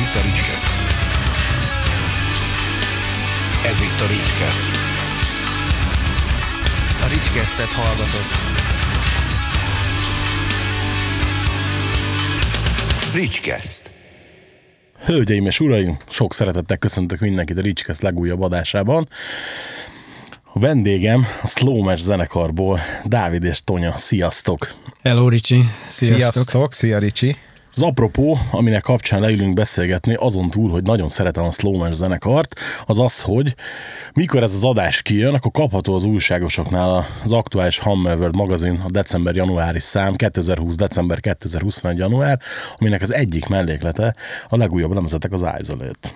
itt a Ricskeszt. Ez itt a Ricskeszt. A Ricskesztet hallgatott. Ricskeszt. Hölgyeim és uraim, sok szeretettel köszöntök mindenkit a Ricskeszt legújabb adásában. A vendégem a Slowmesh zenekarból, Dávid és Tonya. Sziasztok! Hello, Ricsi. Sziasztok. Sziasztok, szia Ricsi. Az apropó, aminek kapcsán leülünk beszélgetni, azon túl, hogy nagyon szeretem a Slowmesh zenekart, az az, hogy mikor ez az adás kijön, akkor kapható az újságosoknál az aktuális Hammer World magazin, a december-januári szám, 2020. december 2021. január, aminek az egyik melléklete a legújabb lemezetek az Isolate.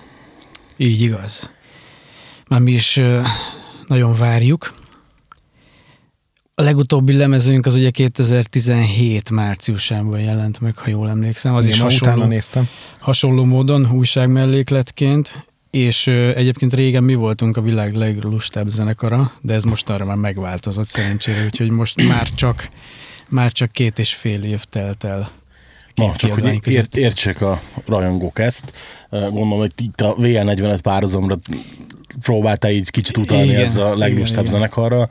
Így igaz. Már mi is nagyon várjuk. A legutóbbi lemezünk az ugye 2017 márciusában jelent meg, ha jól emlékszem. Az Igen, is hasonló, utána néztem. hasonló módon újságmellékletként, és ö, egyébként régen mi voltunk a világ leglustább zenekara, de ez most arra már megváltozott szerencsére, úgyhogy most már csak, már csak két és fél év telt el. Na, csak hogy ért, értsék a rajongók ezt. Gondolom, hogy itt a VL45 párhuzamra próbáltál így kicsit utalni Igen, ez a leglustább igen, zenekarra.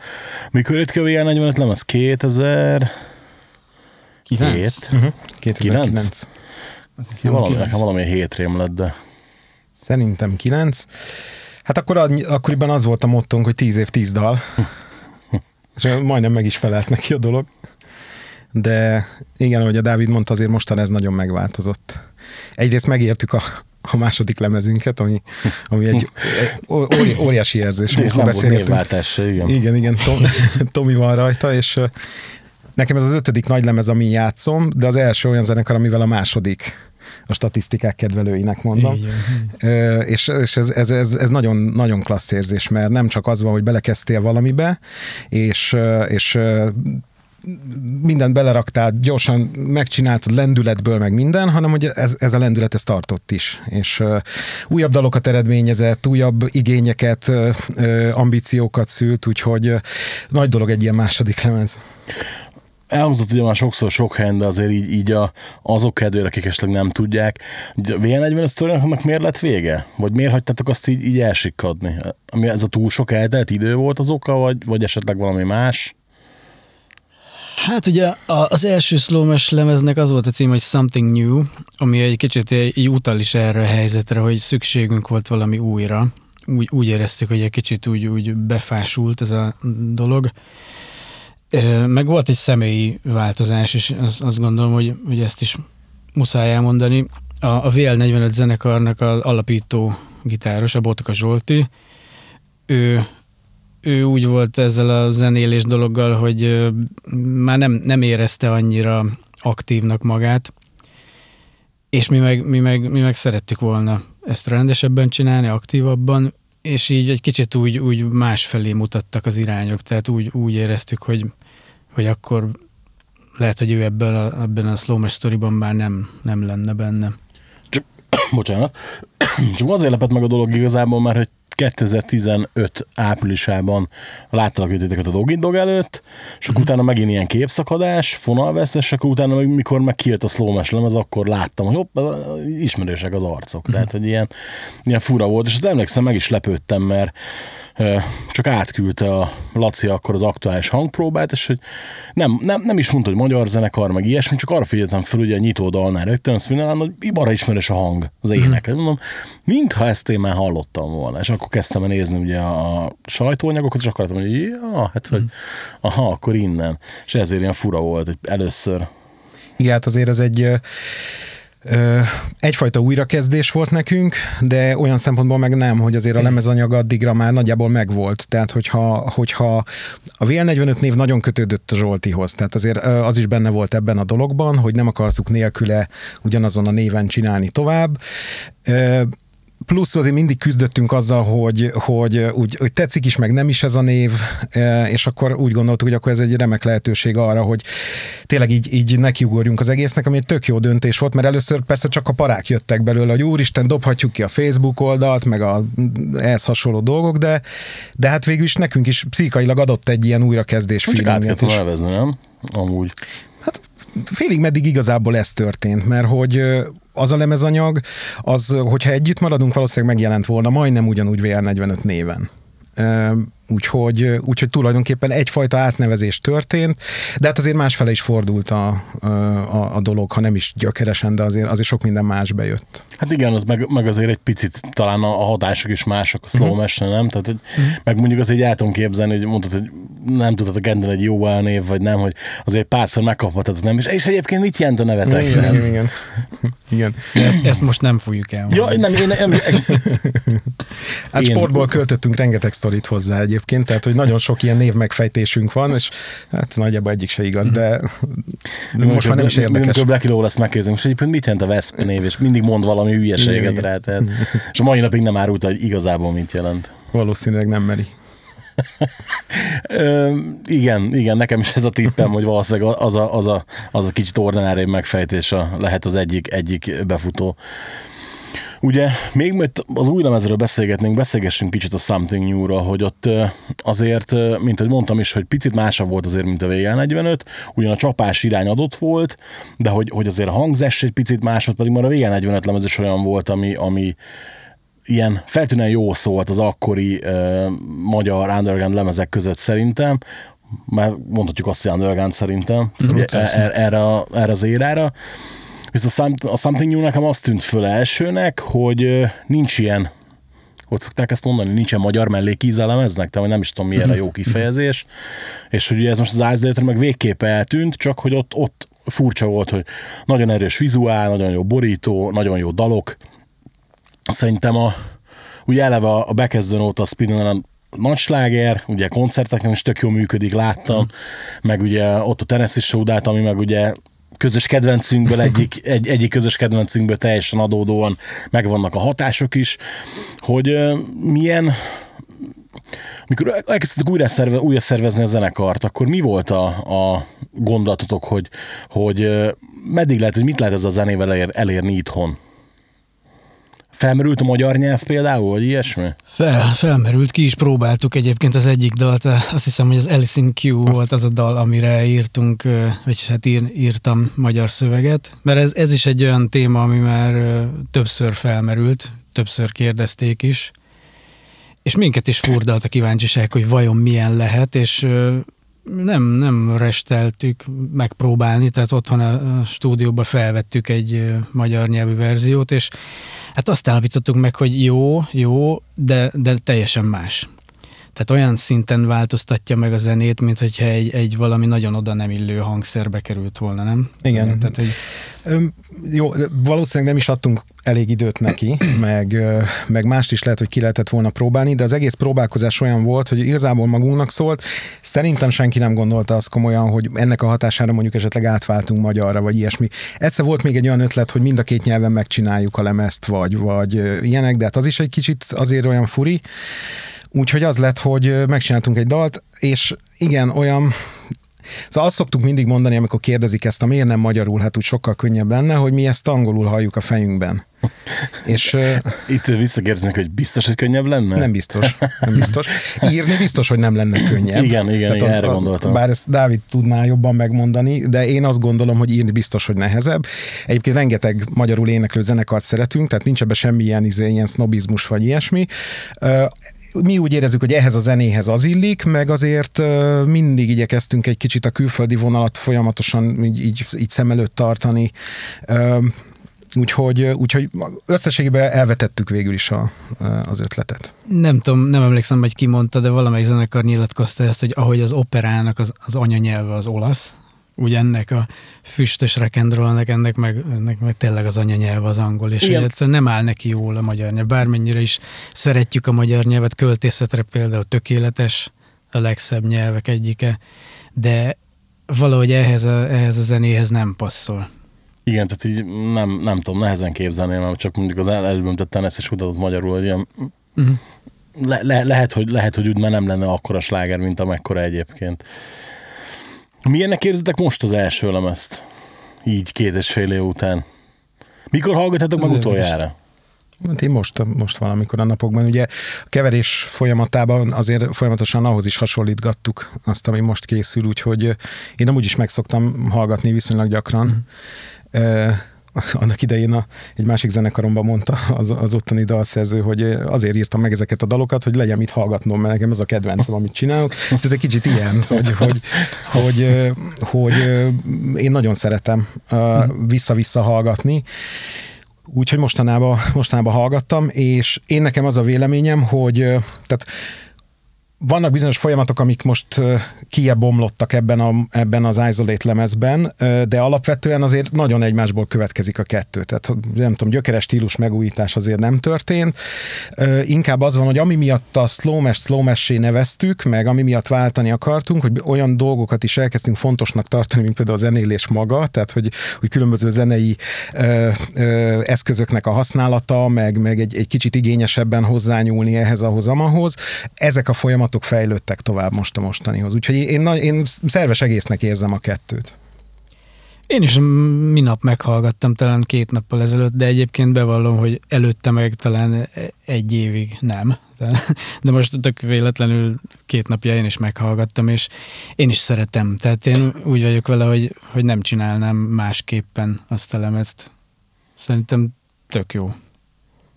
Mikor jött ki a VL45 lemez? 2000... Kilenc? Hét? Uh-huh. 2009. Azt hiszem, Valami, kilenc. nekem valami hétrém lett, de Szerintem 9. Hát akkor ad- akkoriban az volt a mottónk, hogy 10 év, 10 dal. És majdnem meg is felelt neki a dolog. De igen, ahogy a Dávid mondta, azért mostan ez nagyon megváltozott. Egyrészt megértük a, a második lemezünket, ami, ami egy óri, óriási érzés. és amikor nem volt névváltás igen. Igen, igen, Tom, Tomi van rajta, és nekem ez az ötödik nagy lemez, amin játszom, de az első olyan zenekar, amivel a második a statisztikák kedvelőinek mondom. Ö, és és ez, ez, ez, ez nagyon, nagyon klassz érzés, mert nem csak az van, hogy belekezdtél valamibe, és, és mindent beleraktál, gyorsan megcsináltad lendületből, meg minden, hanem hogy ez, ez a lendület ez tartott is. És uh, újabb dalokat eredményezett, újabb igényeket, uh, ambíciókat szült, úgyhogy uh, nagy dolog egy ilyen második lemez. Elhangzott ugye már sokszor sok helyen, de azért így, így a, azok kedvére, akik esetleg nem tudják, hogy a VN40 sztorinak miért lett vége? Vagy miért hagytátok azt így, így elsikkadni? Ami ez a túl sok eltelt idő volt az oka, vagy, vagy esetleg valami más? Hát ugye az első Slowmesh lemeznek az volt a cím, hogy Something New, ami egy kicsit így utal is erre a helyzetre, hogy szükségünk volt valami újra. Úgy, úgy éreztük, hogy egy kicsit úgy, úgy befásult ez a dolog. Meg volt egy személyi változás, és azt, azt gondolom, hogy, hogy ezt is muszáj elmondani. A, a VL45 zenekarnak az alapító gitáros, a Botka Zsolti, ő, ő úgy volt ezzel a zenélés dologgal, hogy már nem, nem érezte annyira aktívnak magát, és mi meg, mi, meg, mi meg szerettük volna ezt rendesebben csinálni, aktívabban, és így egy kicsit úgy, úgy másfelé mutattak az irányok, tehát úgy, úgy éreztük, hogy, hogy akkor lehet, hogy ő ebben a, ebben a slow sztoriban már nem, nem lenne benne. Bocsánat. Csak azért lepett meg a dolog igazából, mert hogy 2015 áprilisában láttalak őtéteket a Doggy Dog előtt, és akkor utána megint ilyen képszakadás, fonalvesztes, akkor utána, mikor meg kijött a Slowmesh lemez, akkor láttam, hogy hopp, ismerősek az arcok. Tehát, hogy ilyen, ilyen fura volt, és hát emlékszem, meg is lepődtem, mert csak átküldte a Laci akkor az aktuális hangpróbát, és hogy nem, nem, nem is mondta, hogy magyar zenekar, meg ilyesmi, csak arra figyeltem fel, ugye a nyitó dalnál rögtön, azt mondanám, hogy ibarra ismerős a hang, az ének. Mm. Mondom, mintha ezt én már hallottam volna. És akkor kezdtem el nézni ugye a sajtóanyagokat, és akkor láttam, hogy ja, hát, hogy aha, akkor innen. És ezért ilyen fura volt, hogy először Igen, hát azért ez egy egyfajta újrakezdés volt nekünk, de olyan szempontból meg nem, hogy azért a lemezanyag addigra már nagyjából megvolt. Tehát, hogyha, hogyha a VL45 név nagyon kötődött a Zsoltihoz, tehát azért az is benne volt ebben a dologban, hogy nem akartuk nélküle ugyanazon a néven csinálni tovább. Plusz azért mindig küzdöttünk azzal, hogy, hogy, úgy, hogy tetszik is, meg nem is ez a név, e, és akkor úgy gondoltuk, hogy akkor ez egy remek lehetőség arra, hogy tényleg így, így nekiugorjunk az egésznek, ami egy tök jó döntés volt, mert először persze csak a parák jöttek belőle, hogy úristen, dobhatjuk ki a Facebook oldalt, meg a ehhez hasonló dolgok, de, de hát végül is nekünk is pszichailag adott egy ilyen újrakezdés csak át kellett feelinget is. volna nevezni, nem? Amúgy. Hát félig meddig igazából ez történt, mert hogy az a lemezanyag, az, hogyha együtt maradunk, valószínűleg megjelent volna majdnem ugyanúgy VR45 néven. Úgyhogy, úgyhogy tulajdonképpen egyfajta átnevezés történt, de hát azért másfele is fordult a, a, a dolog, ha nem is gyökeresen, de azért, azért sok minden más bejött. Hát igen, az meg, meg azért egy picit talán a, a hatások is mások a slow Mhm. motion, nem? Tehát, hogy, meg mondjuk azért el tudom képzelni, hogy mondtad, hogy nem tudod a Gendel egy jó elnév, vagy nem, hogy azért párszor megkaphatod, nem? És, és egyébként mit jelent a nevetek? Igen, nem? igen, igen. igen. Ezt, ezt most nem fogjuk el. Ja, nem, én, nem, Hát Én- sportból költöttünk rengeteg sztorit hozzá egyébként, tehát hogy nagyon sok ilyen név megfejtésünk van, és hát nagyjából egyik se igaz, de most már nem is érdekes. Amikor Blacky Low lesz megkérdezem, és egyébként mit jelent a Vesp név, és mindig mond valami hülyeséget rá, tehát, és a mai napig nem árulta, hogy igazából mit jelent. Valószínűleg nem meri. Ö, igen, igen, nekem is ez a tippem, hogy valószínűleg az a, az a, az a kicsit ordinári megfejtése lehet az egyik, egyik befutó. Ugye, még majd az új lemezről beszélgetnénk, beszélgessünk kicsit a Something New-ra, hogy ott azért, mint ahogy mondtam is, hogy picit másabb volt azért, mint a VL45, ugyan a csapás irány adott volt, de hogy, hogy azért a hangzás egy picit másod, pedig már a VL45 lemez is olyan volt, ami, ami ilyen feltűnően jó szólt az akkori uh, magyar underground lemezek között szerintem, már mondhatjuk azt, hogy underground szerintem, ugye, er- erre, erre az érára. Viszont a, Some- a Something New nekem azt tűnt föl elsőnek, hogy nincs ilyen. Hogy szokták ezt mondani, nincsen magyar mellékíz a lemeznek, tehát nem is tudom, mi erre a jó kifejezés, és hogy ugye ez most az Isolator meg végképp eltűnt, csak hogy ott, ott furcsa volt, hogy nagyon erős vizuál, nagyon jó borító, nagyon jó dalok, Szerintem a, ugye eleve a, bekezdőn óta a Spinner nagy sláger, ugye koncerteken is tök jól működik, láttam, meg ugye ott a Tennessee showdown ami meg ugye közös kedvencünkből, egyik, egy, egyik közös kedvencünkből teljesen adódóan megvannak a hatások is, hogy milyen mikor elkezdtetek újra, szerve, újra szervezni a zenekart, akkor mi volt a, a gondolatotok, hogy, hogy meddig lehet, hogy mit lehet ez a zenével elér, elérni itthon? Felmerült a magyar nyelv például, vagy ilyesmi? Fel, felmerült, ki is próbáltuk egyébként az egyik dalt, eh, azt hiszem, hogy az Alice in Q volt az a dal, amire írtunk, eh, vagy hát ír, írtam magyar szöveget, mert ez, ez is egy olyan téma, ami már eh, többször felmerült, többször kérdezték is, és minket is furdalt a kíváncsiság, hogy vajon milyen lehet, és nem, nem resteltük megpróbálni, tehát otthon a, stúdióban felvettük egy magyar nyelvű verziót, és Hát azt állapítottuk meg, hogy jó, jó, de, de teljesen más. Tehát olyan szinten változtatja meg a zenét, mint hogyha egy, egy valami nagyon oda nem illő hangszerbe került volna, nem? Igen. Tehát, hogy Jó, valószínűleg nem is adtunk elég időt neki, meg, meg mást is lehet, hogy ki lehetett volna próbálni, de az egész próbálkozás olyan volt, hogy igazából magunknak szólt. Szerintem senki nem gondolta azt komolyan, hogy ennek a hatására mondjuk esetleg átváltunk magyarra, vagy ilyesmi. Egyszer volt még egy olyan ötlet, hogy mind a két nyelven megcsináljuk a lemezt, vagy, vagy ilyenek, de hát az is egy kicsit azért olyan furi. Úgyhogy az lett, hogy megcsináltunk egy dalt, és igen, olyan Szóval azt szoktuk mindig mondani, amikor kérdezik ezt, a miért nem magyarul, hát úgy sokkal könnyebb lenne, hogy mi ezt angolul halljuk a fejünkben. És Itt visszakérdeznek, hogy biztos, hogy könnyebb lenne? nem biztos, nem biztos. Írni biztos, hogy nem lenne könnyebb. Igen, igen, igen, erre a- gondoltam. Bár ezt Dávid tudná jobban megmondani, de én azt gondolom, hogy írni biztos, hogy nehezebb. Egyébként rengeteg magyarul éneklő zenekart szeretünk, tehát nincs ebben semmi ilyen, izé, ilyen sznobizmus vagy ilyesmi. Mi úgy érezzük, hogy ehhez a zenéhez az illik, meg azért mindig igyekeztünk egy kicsit a külföldi vonalat folyamatosan így, így, így szem előtt tartani. Úgyhogy, úgyhogy összességében elvetettük végül is a, az ötletet. nem tudom, nem emlékszem, hogy ki mondta, de valamelyik zenekar nyilatkozta ezt, hogy ahogy az operának az, az anyanyelve az olasz, úgy ennek a füstös rock'n'rollnak, ennek meg, ennek meg tényleg az anyanyelve az angol, és Igen. hogy egyszerűen nem áll neki jól a magyar nyelv. Bármennyire is szeretjük a magyar nyelvet, költészetre például tökéletes, a legszebb nyelvek egyike, de valahogy ehhez a, ehhez a zenéhez nem passzol. Igen, tehát így nem, nem tudom, nehezen képzelném, mert csak mondjuk az el- előbb említett Tennessee is utatott magyarul, hogy ilyen, Uh-huh. le, le, lehet, hogy, lehet, hogy úgy már nem lenne akkora sláger, mint amekkora egyébként. Milyennek érzitek most az első lemezt? Így két és fél év után. Mikor hallgattatok meg utoljára? Hát én most, most valamikor a napokban. Ugye a keverés folyamatában azért folyamatosan ahhoz is hasonlítgattuk azt, ami most készül, úgyhogy én amúgy is megszoktam hallgatni viszonylag gyakran. Annak idején a, egy másik zenekaromban mondta az, az ottani dalszerző, hogy azért írtam meg ezeket a dalokat, hogy legyen mit hallgatnom, mert nekem ez a kedvencem, amit csinálok. Ez egy kicsit ilyen, hogy, hogy, hogy, hogy én nagyon szeretem vissza-vissza hallgatni, Úgyhogy mostanában, mostanában hallgattam, és én nekem az a véleményem, hogy tehát vannak bizonyos folyamatok, amik most kiebb bomlottak ebben, a, ebben az Isolate lemezben, de alapvetően azért nagyon egymásból következik a kettő. Tehát nem tudom, gyökeres stílus megújítás azért nem történt. Inkább az van, hogy ami miatt a slow slow neveztük, meg ami miatt váltani akartunk, hogy olyan dolgokat is elkezdtünk fontosnak tartani, mint például a zenélés maga, tehát hogy, hogy különböző zenei ö, ö, eszközöknek a használata, meg, meg egy, egy kicsit igényesebben hozzányúlni ehhez, ahhoz, amahoz. Ezek a folyamatok folyamatok fejlődtek tovább most a mostanihoz. Úgyhogy én, én szerves egésznek érzem a kettőt. Én is minap meghallgattam talán két nappal ezelőtt, de egyébként bevallom, hogy előtte meg talán egy évig nem. De most tök véletlenül két napja én is meghallgattam, és én is szeretem. Tehát én úgy vagyok vele, hogy, hogy nem csinálnám másképpen azt a lemezt. Szerintem tök jó.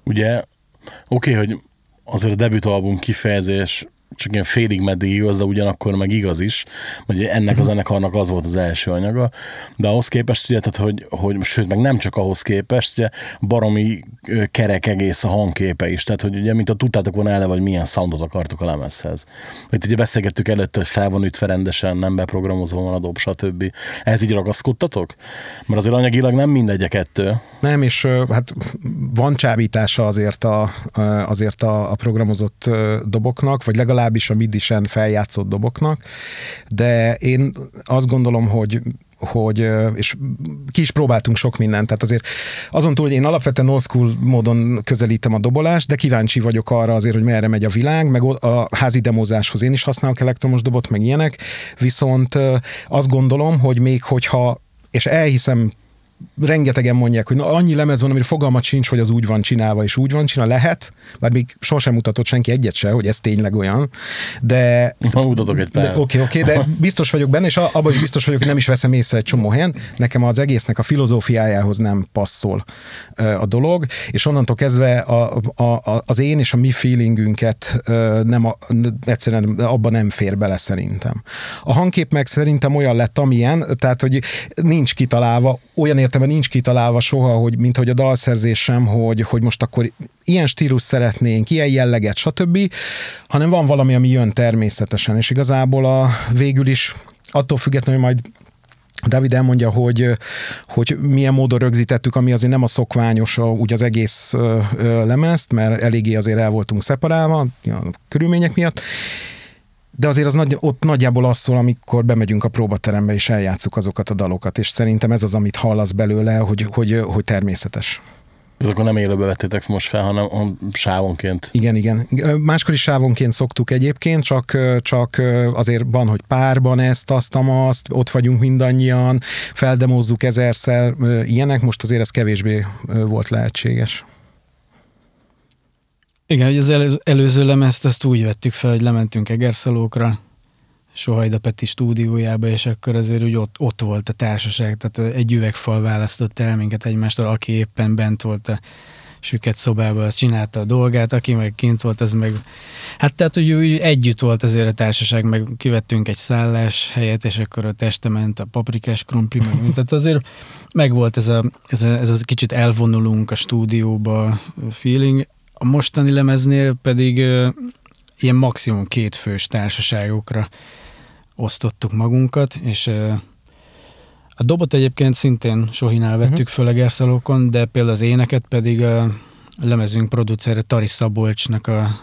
Ugye, oké, okay, hogy azért a debütalbum kifejezés csak ilyen félig meddig igaz, de ugyanakkor meg igaz is, hogy ennek a zenekarnak az volt az első anyaga, de ahhoz képest, ugye, tehát, hogy, hogy sőt, meg nem csak ahhoz képest, ugye baromi kerek egész a hangképe is, tehát hogy ugye, mint a tudtátok volna eleve, hogy milyen soundot akartok a lemezhez. Itt ugye beszélgettük előtte, hogy fel van ütve rendesen, nem beprogramozva van a dob, stb. Ehhez így ragaszkodtatok? Mert azért anyagilag nem mindegy a kettő. Nem, és hát van csábítása azért a, azért a, a programozott doboknak, vagy legalább legalábbis a midisen feljátszott doboknak, de én azt gondolom, hogy hogy, és ki is próbáltunk sok mindent, tehát azért azon túl, hogy én alapvetően old school módon közelítem a dobolást, de kíváncsi vagyok arra azért, hogy merre megy a világ, meg a házi demózáshoz én is használok elektromos dobot, meg ilyenek, viszont azt gondolom, hogy még hogyha és elhiszem rengetegen mondják, hogy na, annyi lemez van, amire fogalmat sincs, hogy az úgy van csinálva, és úgy van csinálva, lehet, bár még sosem mutatott senki egyet se, hogy ez tényleg olyan, de... Ma mutatok egy pár. Oké, oké, okay, de biztos vagyok benne, és abban is biztos vagyok, hogy nem is veszem észre egy csomó helyen, nekem az egésznek a filozófiájához nem passzol a dolog, és onnantól kezdve a, a, a, az én és a mi feelingünket nem a, egyszerűen abban nem fér bele szerintem. A hangkép meg szerintem olyan lett, amilyen, tehát, hogy nincs kitalálva, olyan értelemben nincs kitalálva soha, hogy mint hogy a dalszerzés sem, hogy, hogy most akkor ilyen stílus szeretnénk, ilyen jelleget, stb., hanem van valami, ami jön természetesen, és igazából a végül is attól függetlenül, majd David elmondja, hogy, hogy milyen módon rögzítettük, ami azért nem a szokványos, úgy az egész lemezt, mert eléggé azért el voltunk szeparálva a körülmények miatt, de azért az nagy, ott nagyjából az szól, amikor bemegyünk a próbaterembe és eljátszuk azokat a dalokat, és szerintem ez az, amit hallasz belőle, hogy, hogy, hogy természetes. Ez akkor nem élőbe vettétek most fel, hanem sávonként. Igen, igen. Máskor is sávonként szoktuk egyébként, csak, csak azért van, hogy párban ezt, azt, azt, ott vagyunk mindannyian, feldemozzuk ezerszer, ilyenek, most azért ez kevésbé volt lehetséges. Igen, hogy az elő, előző lemezt azt úgy vettük fel, hogy lementünk Egerszalókra, Sohajda Peti stúdiójába, és akkor azért úgy ott, ott volt a társaság, tehát egy üvegfal választott el minket egymástól, aki éppen bent volt a süket szobában, az csinálta a dolgát, aki meg kint volt, az meg... Hát tehát, hogy úgy együtt volt azért a társaság, meg kivettünk egy szállás helyet, és akkor a testament, a paprikás krumpli, meg tehát azért meg volt ez a, ez a, ez a kicsit elvonulunk a stúdióba feeling, a mostani lemeznél pedig ilyen maximum két fős társaságokra osztottuk magunkat, és a dobot egyébként szintén Sohinál vettük uh-huh. föl Egerszalókon, de például az éneket pedig a lemezünk producere Tari Szabolcsnak a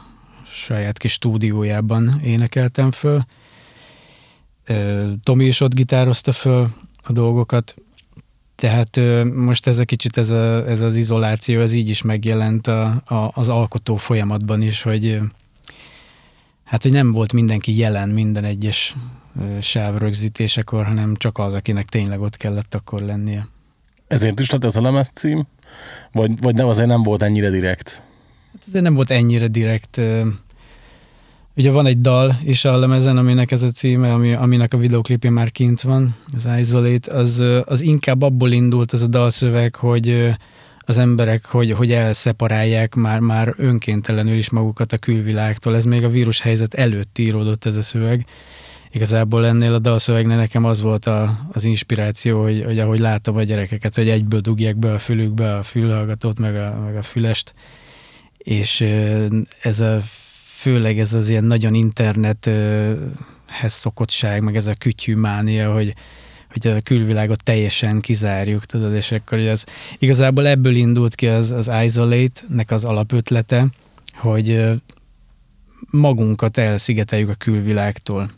saját kis stúdiójában énekeltem föl. Tomi is ott gitározta föl a dolgokat, tehát most ez a kicsit ez, a, ez az izoláció, ez így is megjelent a, a, az alkotó folyamatban is, hogy hát, hogy nem volt mindenki jelen minden egyes sáv rögzítésekor, hanem csak az, akinek tényleg ott kellett akkor lennie. Ezért is lett ez a lemez cím, Vagy, vagy nem, azért nem volt ennyire direkt? Hát azért nem volt ennyire direkt. Ugye van egy dal is a lemezen, aminek ez a címe, ami, aminek a videoklipje már kint van, az Isolate, az, az inkább abból indult ez a dalszöveg, hogy az emberek, hogy, hogy elszeparálják már, már önkéntelenül is magukat a külvilágtól. Ez még a vírus helyzet előtt íródott ez a szöveg. Igazából ennél a dalszövegnél nekem az volt a, az inspiráció, hogy, hogy ahogy látom a gyerekeket, hogy egyből dugják be a fülükbe a fülhallgatót, meg a, meg a fülest, és ez a főleg ez az ilyen nagyon internethez szokottság, meg ez a kütyűmánia, hogy, hogy a külvilágot teljesen kizárjuk, tudod, és akkor az, igazából ebből indult ki az, az Isolate-nek az alapötlete, hogy magunkat elszigeteljük a külvilágtól.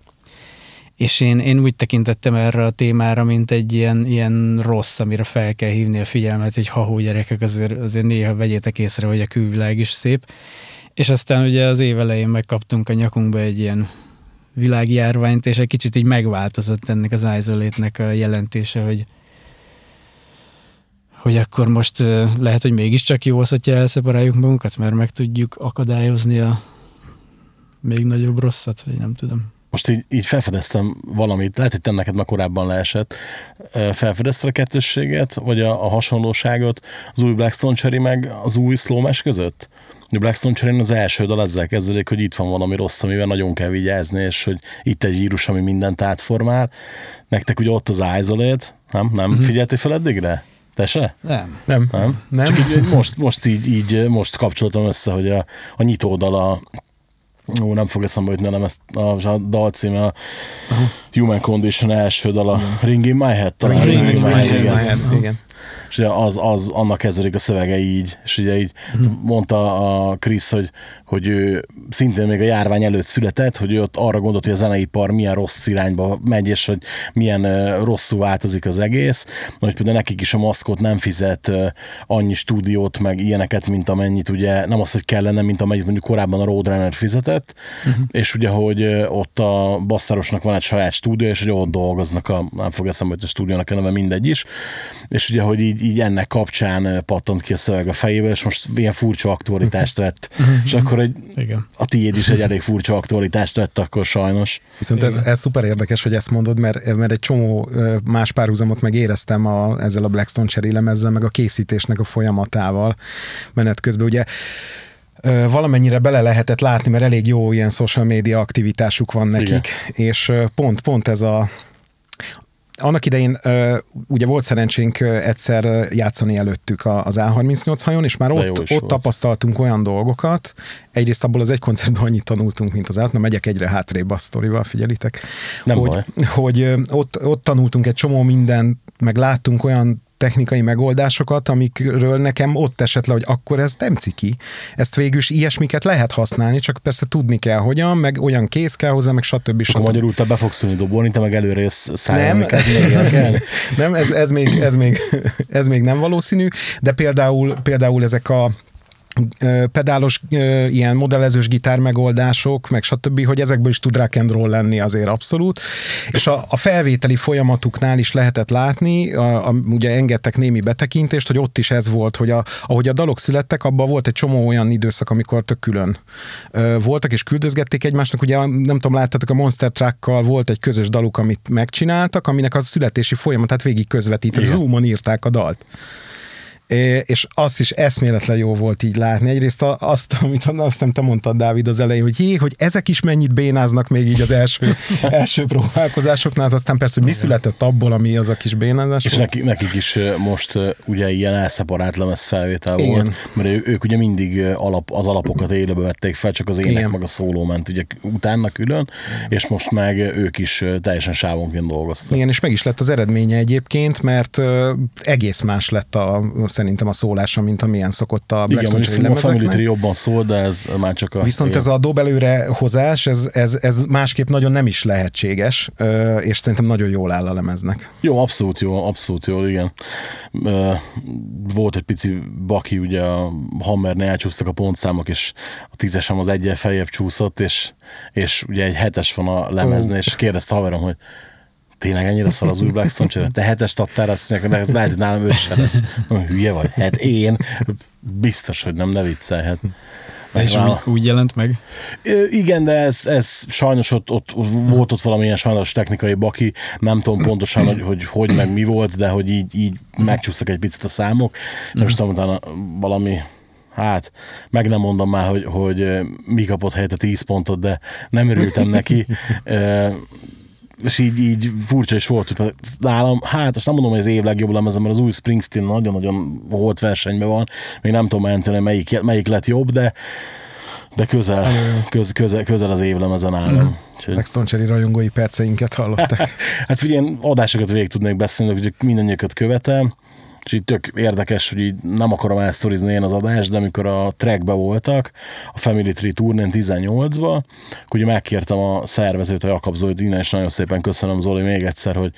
És én, én úgy tekintettem erre a témára, mint egy ilyen, ilyen rossz, amire fel kell hívni a figyelmet, hogy ha gyerekek, azért, azért néha vegyétek észre, hogy a külvilág is szép. És aztán ugye az év elején megkaptunk a nyakunkba egy ilyen világjárványt, és egy kicsit így megváltozott ennek az isolate a jelentése, hogy hogy akkor most lehet, hogy mégiscsak jó az, hogyha elszeparáljuk magunkat, mert meg tudjuk akadályozni a még nagyobb rosszat, vagy nem tudom. Most így, így felfedeztem valamit, lehet, hogy te neked már korábban leesett. Felfedezted a kettősséget, vagy a, a hasonlóságot az új Blackstone Cherry meg az új Slowmesh között? A Blackstone Cherry az első dal ezzel kezdődik, hogy itt van valami rossz, amivel nagyon kell vigyázni, és hogy itt egy vírus, ami mindent átformál. Nektek ugye ott az Isolate, nem? Nem? Mm-hmm. Figyeltél fel eddigre? Te se? Nem. Nem. Nem? Nem. Csak így, most, most így, így, most kapcsoltam össze, hogy a, a nyitódal a Ó, nem fog eszembe jutni, nem ezt a, a dal címe, a Human Condition első dal, a Ring in My Head talán. Ring in My Head, igen. És ugye az, az, annak kezdődik a szövege így, és ugye így mondta a Krisz, hogy, hogy ő szintén még a járvány előtt született, hogy ő ott arra gondolt, hogy a zeneipar milyen rossz irányba megy, és hogy milyen rosszul változik az egész, hogy például nekik is a maszkot nem fizet annyi stúdiót, meg ilyeneket, mint amennyit ugye, nem az, hogy kellene, mint amennyit mondjuk korábban a Roadrunner fizetett, uh-huh. és ugye, hogy ott a Basszárosnak van egy saját stúdió, és ugye ott dolgoznak a, nem fog eszembe, hogy a stúdiónak a neve mindegy is, és ugye, hogy így, így ennek kapcsán pattant ki a szöveg a fejébe, és most ilyen furcsa aktualitást vett, és akkor egy, Igen. a tiéd is egy elég furcsa aktualitást vett akkor sajnos. Viszont ez, ez szuper érdekes, hogy ezt mondod, mert, mert egy csomó más párhuzamot meg éreztem a, ezzel a Blackstone Cherry lemezzel, meg a készítésnek a folyamatával menet közben. Ugye valamennyire bele lehetett látni, mert elég jó ilyen social media aktivitásuk van nekik, Igen. és pont, pont ez a annak idején ugye volt szerencsénk egyszer játszani előttük az A38 hajón, és már De ott, ott volt. tapasztaltunk olyan dolgokat, egyrészt abból az egy koncertben annyit tanultunk, mint az na megyek egyre hátrébb a sztorival, figyelitek. Nem hogy, baj. hogy ott, ott tanultunk egy csomó mindent, meg láttunk olyan technikai megoldásokat, amikről nekem ott esett le, hogy akkor ez nem ciki. Ezt végül is ilyesmiket lehet használni, csak persze tudni kell hogyan, meg olyan kész kell hozzá, meg stb. És akkor stb. magyarul te be fogsz ülni dobolni, te meg előre jössz Nem, szállni, kell. nem ez, ez, még, ez, még, ez még nem valószínű, de például, például ezek a pedálos, ilyen modellezős gitár megoldások, meg stb., hogy ezekből is tud rock and roll lenni azért abszolút. És a, a felvételi folyamatuknál is lehetett látni, a, a, ugye engedtek némi betekintést, hogy ott is ez volt, hogy a, ahogy a dalok születtek, abban volt egy csomó olyan időszak, amikor tök külön ö, voltak, és küldözgették egymásnak. Ugye nem tudom, láttátok, a Monster Truckkal volt egy közös daluk, amit megcsináltak, aminek a születési folyamatát végig közvetített. Zoomon írták a dalt. És azt is eszméletlen jó volt így látni. Egyrészt azt, amit azt nem te mondtad, Dávid, az elején, hogy jé, hogy ezek is mennyit bénáznak még így az első, első próbálkozásoknál, aztán persze, hogy mi született abból, ami az a kis bénázás. És volt. nekik, nekik is most ugye ilyen elszeparált lemez felvétel Igen. volt, mert ő, ők ugye mindig alap, az alapokat élőbe vették fel, csak az ének Igen. meg a szóló ment ugye utána külön, és most meg ők is teljesen sávonként dolgoztak. Igen, és meg is lett az eredménye egyébként, mert egész más lett a, szerintem a szólása, mint amilyen szokott a Igen, Black mondjuk Century szerintem a Family. Tree jobban szól, de ez már csak a... Viszont igen. ez a dob előre hozás, ez, ez, ez másképp nagyon nem is lehetséges, és szerintem nagyon jól áll a lemeznek. Jó, abszolút jó, abszolút jó, igen. Volt egy pici baki, ugye a Hammernél elcsúsztak a pontszámok, és a tízesem az egyel feljebb csúszott, és, és ugye egy hetes van a lemeznél, és kérdezte haverom, hogy tényleg ennyire szar az új Blackstone csere? Te hetest adtál, azt mondják, hogy ez lehet, hogy nálam öt se lesz. Hülye vagy? Hát én biztos, hogy nem, ne viccelhet. És Meg- úgy, úgy jelent meg? Ö, Igen, de ez, ez sajnos ott, ott volt ott valamilyen sajnos technikai baki, nem tudom pontosan, hogy hogy, hogy meg mi volt, de hogy így, így megcsúsztak egy picit a számok. De most utána valami Hát, meg nem mondom már, hogy, hogy mi kapott helyette 10 pontot, de nem örültem neki. És így, így furcsa is volt, hogy nálam, hát azt nem mondom, hogy az év legjobb lemezem, mert az új Springsteen nagyon-nagyon volt versenyben van, még nem tudom eldönteni, melyik, melyik lett jobb, de de közel, köz, közel, közel az évlemezen állom. Úgyhogy- Blackstone Cherry rajongói perceinket hallották. Hát figyelj, adásokat végig tudnék beszélni, hogy mindannyiukat követem, és így tök érdekes, hogy így nem akarom elsztorizni én az adást, de amikor a trackbe voltak, a Family Tree turnén 18-ba, akkor ugye megkértem a szervezőt, a Jakab Zolit, innen is nagyon szépen köszönöm Zoli még egyszer, hogy,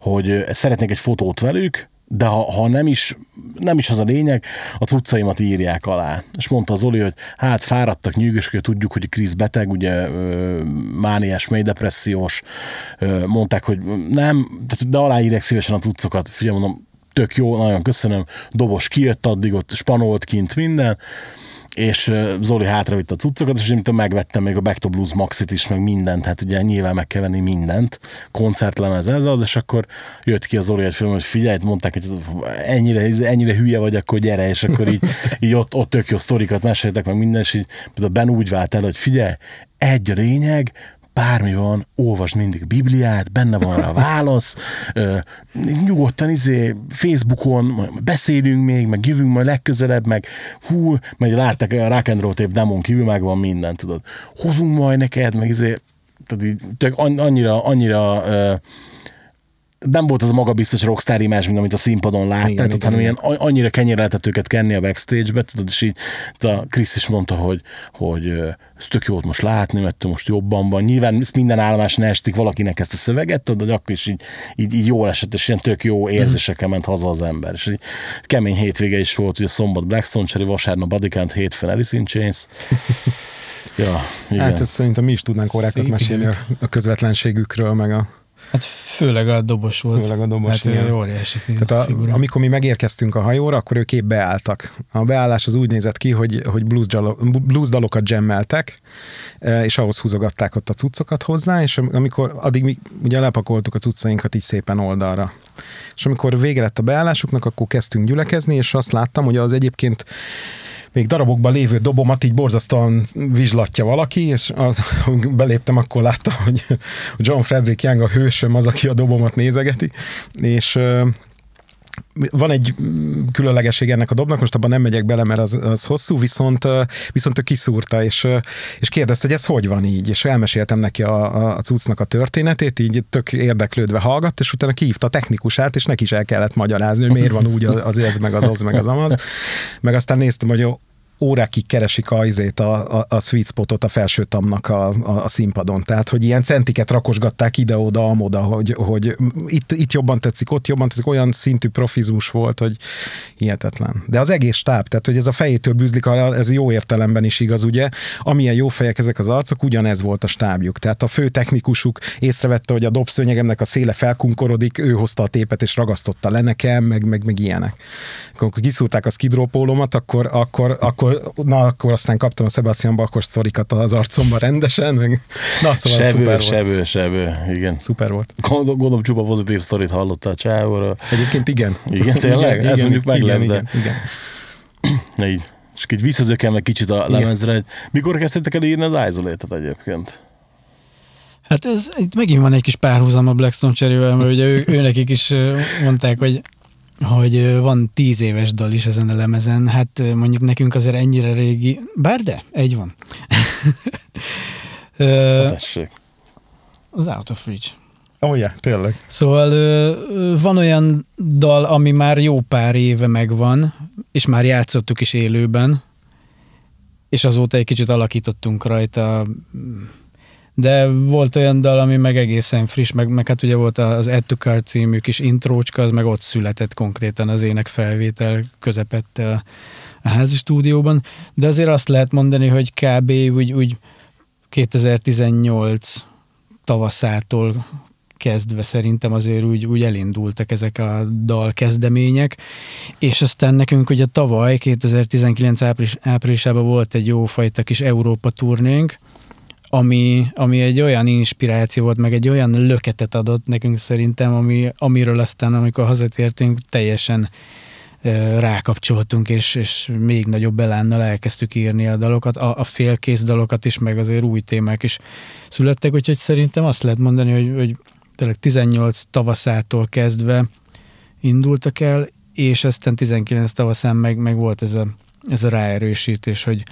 hogy szeretnék egy fotót velük, de ha, ha nem, is, nem is az a lényeg, a cuccaimat írják alá. És mondta Zoli, hogy hát fáradtak, nyűgösök, tudjuk, hogy Krisz beteg, ugye mániás, mély depressziós, mondták, hogy nem, de aláírják szívesen a cuccokat. Figyelj, mondom, tök jó, nagyon köszönöm, dobos kijött addig, ott spanolt kint minden, és Zoli hátravitt a cuccokat, és mint megvettem még a Back to Blues Maxit is, meg mindent, hát ugye nyilván meg kell venni mindent, koncertlemez ez az, és akkor jött ki a Zoli egy film, hogy figyelj, mondták, hogy ennyire, ennyire hülye vagy, akkor gyere, és akkor így, így ott, ott tök jó sztorikat meséltek, meg minden, és így például Ben úgy vált el, hogy figyelj, egy a lényeg, bármi van, olvasd mindig Bibliát, benne van a válasz, nyugodtan izé, Facebookon beszélünk még, meg jövünk majd legközelebb, meg hú, meg látták a Rock and Roll Tape demon kívül meg van minden, tudod. Hozunk majd neked, meg izé, tehát így, tök an- annyira, annyira ö, nem volt az a magabiztos rockstar imázs, mint amit a színpadon láttál, Igen, tudod, igen, hanem ilyen a- annyira kenyére lehetett őket kenni a backstage-be, tudod, és így a Krisz is mondta, hogy, hogy ez tök jót most látni, mert most jobban van. Nyilván minden állomás ne estik valakinek ezt a szöveget, tudod, de akkor is így, így, így jól esett, és ilyen tök jó érzésekkel ment haza az ember. És így kemény hétvége is volt, ugye szombat Blackstone Cherry, vasárnap Bodycount, hétfőn Alice in Chains. Ja, igen. Hát ezt szerintem mi is tudnánk órákat Szép mesélni a, a közvetlenségükről, meg a Hát főleg a dobos volt. Főleg a dobos, hát, igen. óriási Tehát a, figura. amikor mi megérkeztünk a hajóra, akkor ők épp beálltak. A beállás az úgy nézett ki, hogy, hogy blues, dzsalo- blues dalokat jammeltek, eh, és ahhoz húzogatták ott a cuccokat hozzá, és am- amikor addig mi ugye lepakoltuk a cuccainkat így szépen oldalra. És amikor vége lett a beállásuknak, akkor kezdtünk gyülekezni, és azt láttam, hogy az egyébként még darabokban lévő dobomat így borzasztóan vizslatja valaki, és az, beléptem, akkor láttam, hogy John Frederick Young a hősöm az, aki a dobomat nézegeti, és van egy különlegesség ennek a dobnak, most abban nem megyek bele, mert az, az hosszú, viszont, viszont ő kiszúrta, és, és kérdezte, hogy ez hogy van így, és elmeséltem neki a, a, a cuccnak a történetét, így tök érdeklődve hallgatt, és utána kihívta a technikusát, és neki is el kellett magyarázni, hogy miért van úgy az ez, meg az, az meg az amaz, meg aztán néztem, hogy órákig keresik a, izét, a, a, a sweet spotot a felső tamnak a, a, a színpadon. Tehát, hogy ilyen centiket rakosgatták ide-oda, amoda, hogy, hogy itt, itt jobban tetszik, ott jobban tetszik, olyan szintű profizmus volt, hogy hihetetlen. De az egész stáb, tehát, hogy ez a fejétől bűzlik, ez jó értelemben is igaz, ugye? Amilyen jó fejek ezek az arcok, ugyanez volt a stábjuk. Tehát a fő technikusuk észrevette, hogy a dobszőnyegemnek a széle felkunkorodik, ő hozta a tépet és ragasztotta le nekem, meg, meg, meg ilyenek. Amikor kiszúrták a skidrópólomat, akkor, akkor, akkor na akkor aztán kaptam a Sebastian Bachos sztorikat az arcomba rendesen, meg na szóval sebő, szuper sebő, volt. sebő, igen. Szuper volt. Gondolom, gondolom csupa pozitív sztorit hallottál csávóra. Egyébként igen. Igen, tényleg? Igen, Ez igen, mondjuk meglep, igen, de- igen, igen. Így. És így visszazökem egy kicsit a Igen. lemezre. Mikor kezdtétek el írni az Isolated egyébként? Hát ez, itt megint van egy kis párhuzam a Blackstone cserével, mert ugye ő, ő nekik is mondták, hogy hogy van tíz éves dal is ezen a lemezen, hát mondjuk nekünk azért ennyire régi, bár de, egy van. Ö, Tessék. az Out of Reach. Oh, yeah, tényleg. Szóval van olyan dal, ami már jó pár éve megvan, és már játszottuk is élőben, és azóta egy kicsit alakítottunk rajta, de volt olyan dal, ami meg egészen friss, meg, meg hát ugye volt az Card című kis intrócska, az meg ott született konkrétan az ének felvétel közepette a, házi stúdióban, de azért azt lehet mondani, hogy kb. úgy, úgy 2018 tavaszától kezdve szerintem azért úgy, úgy elindultak ezek a dal kezdemények, és aztán nekünk ugye tavaly, 2019 április, áprilisában volt egy jó fajta kis Európa turnénk, ami, ami egy olyan inspiráció volt, meg egy olyan löketet adott nekünk szerintem, ami, amiről aztán, amikor hazatértünk, teljesen rákapcsoltunk, és, és még nagyobb belánnal elkezdtük írni a dalokat, a, a félkész dalokat is, meg azért új témák is születtek, úgyhogy szerintem azt lehet mondani, hogy, hogy tényleg 18 tavaszától kezdve indultak el, és aztán 19 tavaszán meg, meg volt ez a, ez a ráerősítés, hogy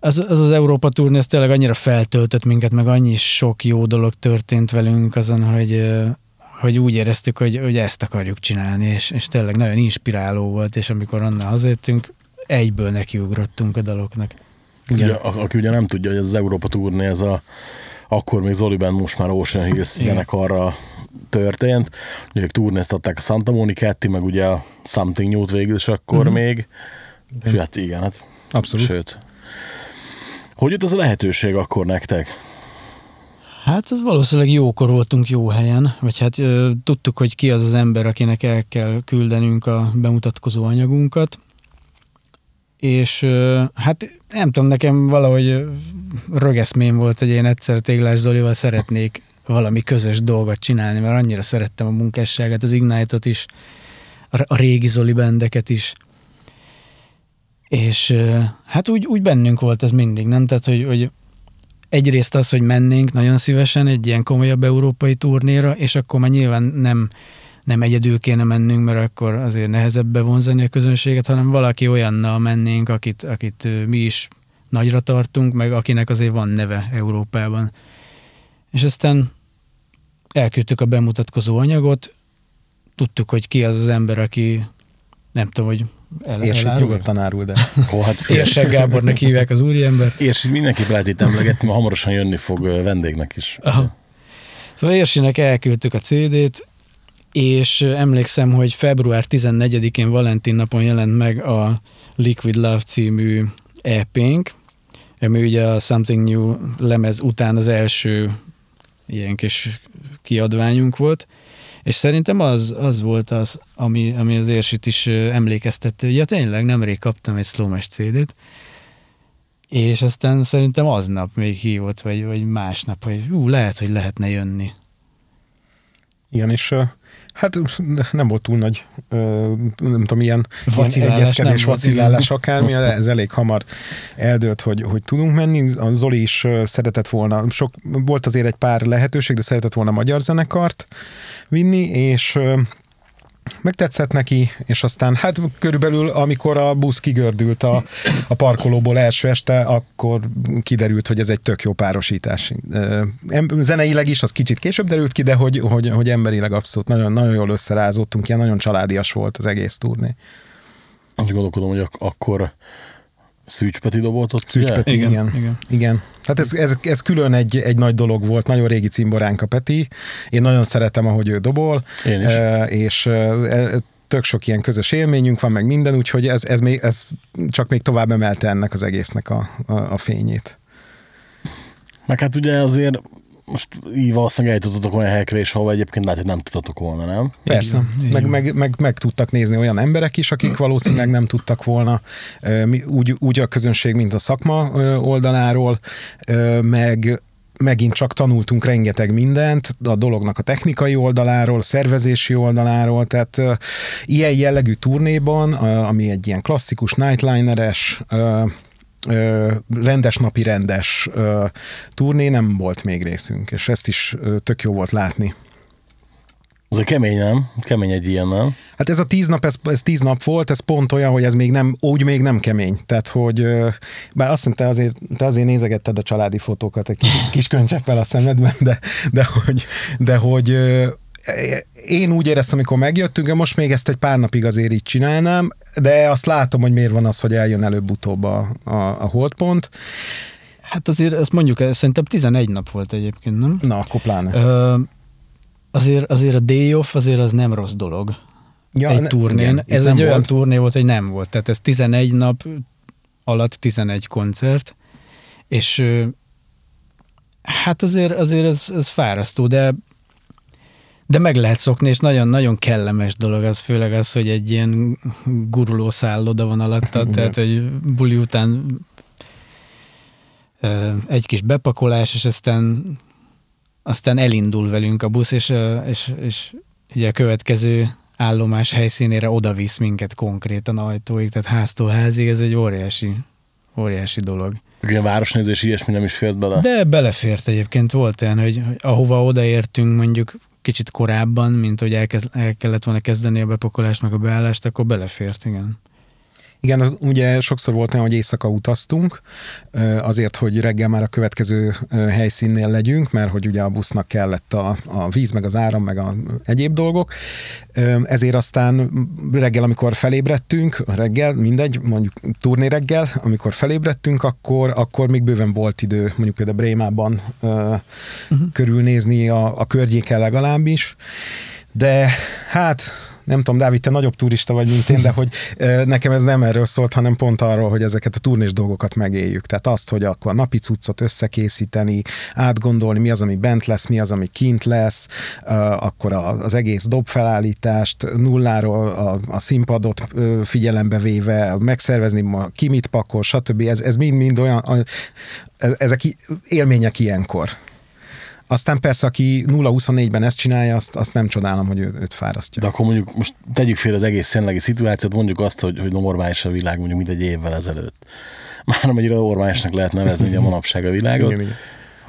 az, az az Európa turné, ez tényleg annyira feltöltött minket, meg annyi sok jó dolog történt velünk azon, hogy, hogy úgy éreztük, hogy, hogy ezt akarjuk csinálni, és, és tényleg nagyon inspiráló volt, és amikor onnan hazajöttünk, egyből nekiugrottunk a daloknak. Ugye, a- aki ugye nem tudja, hogy ez az Európa turné, ez a akkor még Zoliben most már Ocean Hills zenekarra történt. Ugye ők turnéztatták a Santa Monicát, ti meg ugye a Something New-t végül is akkor uh-huh. még. És hát igen, hát Abszolút. sőt. Hogy jött ez a lehetőség akkor nektek? Hát valószínűleg jókor voltunk jó helyen, vagy hát ö, tudtuk, hogy ki az az ember, akinek el kell küldenünk a bemutatkozó anyagunkat, és hát nem tudom, nekem valahogy rögeszmém volt, hogy én egyszer Téglás Zolival szeretnék valami közös dolgot csinálni, mert annyira szerettem a munkásságát, az Ignite-ot is, a régi Zoli bendeket is. És hát úgy, úgy bennünk volt ez mindig, nem? Tehát, hogy, hogy egyrészt az, hogy mennénk nagyon szívesen egy ilyen komolyabb európai turnéra, és akkor már nyilván nem, nem egyedül kéne mennünk, mert akkor azért nehezebb bevonzani a közönséget, hanem valaki olyannal mennénk, akit, akit mi is nagyra tartunk, meg akinek azért van neve Európában. És aztán elküldtük a bemutatkozó anyagot, tudtuk, hogy ki az az ember, aki nem tudom, hogy el, És itt elárul? nyugodtan árul, de Ó, hát. Érsek Gábornak hívják az úriember. És mindenképp lehet itt emlegetni, mert hamarosan jönni fog vendégnek is. Aha. Szóval Érsinek elküldtük a CD-t, és emlékszem, hogy február 14-én Valentin napon jelent meg a Liquid Love című EP-nk, ami ugye a Something New lemez után az első ilyen kis kiadványunk volt, és szerintem az, az volt az, ami, ami az Érsit is emlékeztető, ja tényleg nemrég kaptam egy Slow CD-t, és aztán szerintem aznap még hívott, vagy, vagy másnap, hogy ú, lehet, hogy lehetne jönni. igen, és hát nem volt túl nagy, nem tudom, ilyen, ilyen egyezkedés, vacillálás akármi, ez elég hamar eldőlt, hogy, hogy tudunk menni. A Zoli is szeretett volna, sok, volt azért egy pár lehetőség, de szeretett volna magyar zenekart vinni, és megtetszett neki, és aztán hát körülbelül amikor a busz kigördült a, a parkolóból első este, akkor kiderült, hogy ez egy tök jó párosítás. Zeneileg is, az kicsit később derült ki, de hogy, hogy, hogy emberileg abszolút nagyon, nagyon jól összerázottunk, ilyen nagyon családias volt az egész turné. Úgy gondolkodom, hogy ak- akkor Szűcs Peti dobott ott, Szűcs? Peti, igen. Igen, igen. igen. Tehát ez, ez, ez külön egy, egy nagy dolog volt, nagyon régi cimboránk a Peti. Én nagyon szeretem, ahogy ő dobol. Én is. E, és e, tök sok ilyen közös élményünk van, meg minden, úgyhogy ez, ez, még, ez csak még tovább emelte ennek az egésznek a, a, a fényét. Meg hát ugye azért most így valószínűleg eljutottatok olyan helyekre is, ahol egyébként lehet, hogy nem tudtatok volna, nem? Persze, így meg, meg, meg, meg tudtak nézni olyan emberek is, akik valószínűleg nem tudtak volna, úgy, úgy a közönség, mint a szakma oldaláról, meg megint csak tanultunk rengeteg mindent a dolognak a technikai oldaláról, szervezési oldaláról, tehát ilyen jellegű turnéban, ami egy ilyen klasszikus nightliner-es, rendes napi rendes turné nem volt még részünk, és ezt is tök jó volt látni. Az egy kemény, nem? Kemény egy ilyen, nem? Hát ez a tíz nap, ez, ez tíz nap volt, ez pont olyan, hogy ez még nem, úgy még nem kemény. Tehát, hogy bár azt hiszem, te azért, te azért nézegetted a családi fotókat egy kis, kis könycseppel a szemedben, de, de hogy, de hogy én úgy éreztem, amikor megjöttünk, most még ezt egy pár napig azért így csinálnám, de azt látom, hogy miért van az, hogy eljön előbb-utóbb a, a, a holdpont. Hát azért ezt mondjuk, szerintem 11 nap volt egyébként, nem? Na, akkor pláne. Ö, azért, azért a day off azért az nem rossz dolog Ja, egy ne- turnén. igen, Ez egy olyan volt. turné volt, hogy nem volt. Tehát ez 11 nap alatt 11 koncert, és hát azért, azért ez, ez fárasztó, de De meg lehet szokni, és nagyon-nagyon kellemes dolog az, főleg az, hogy egy ilyen guruló szálloda van alatta, tehát hogy buli után egy kis bepakolás, és aztán aztán elindul velünk a busz, és, és, és ugye a következő állomás helyszínére oda visz minket konkrétan ajtóig, tehát háztól házig, ez egy óriási, óriási dolog. Ilyen városnézés ilyesmi nem is fért bele. De belefért egyébként, volt olyan, hogy, hogy ahova odaértünk mondjuk kicsit korábban, mint hogy el kellett volna kezdeni a bepakolást, meg a beállást, akkor belefért, igen. Igen, ugye sokszor volt olyan, hogy éjszaka utaztunk, azért, hogy reggel már a következő helyszínnél legyünk, mert hogy ugye a busznak kellett a, a víz, meg az áram, meg a egyéb dolgok. Ezért aztán reggel, amikor felébredtünk, reggel, mindegy, mondjuk turné reggel, amikor felébredtünk, akkor, akkor még bőven volt idő, mondjuk például Brémában uh-huh. körülnézni a, a környéken legalábbis, de hát nem tudom, Dávid, te nagyobb turista vagy, mint én, de hogy nekem ez nem erről szólt, hanem pont arról, hogy ezeket a turnés dolgokat megéljük. Tehát azt, hogy akkor a napi cuccot összekészíteni, átgondolni, mi az, ami bent lesz, mi az, ami kint lesz, akkor az egész dobfelállítást nulláról a, a színpadot figyelembe véve, megszervezni, ki mit pakol, stb. Ez, ez mind-mind olyan, e- ezek élmények ilyenkor. Aztán persze, aki 0-24-ben ezt csinálja, azt, azt nem csodálom, hogy ő, őt fárasztja. De akkor mondjuk most tegyük fél az egész jelenlegi szituációt, mondjuk azt, hogy, hogy normális a világ mondjuk mint egy évvel ezelőtt. Már nem egyre normálisnak lehet nevezni ugye a manapság a világot. Igen, igen.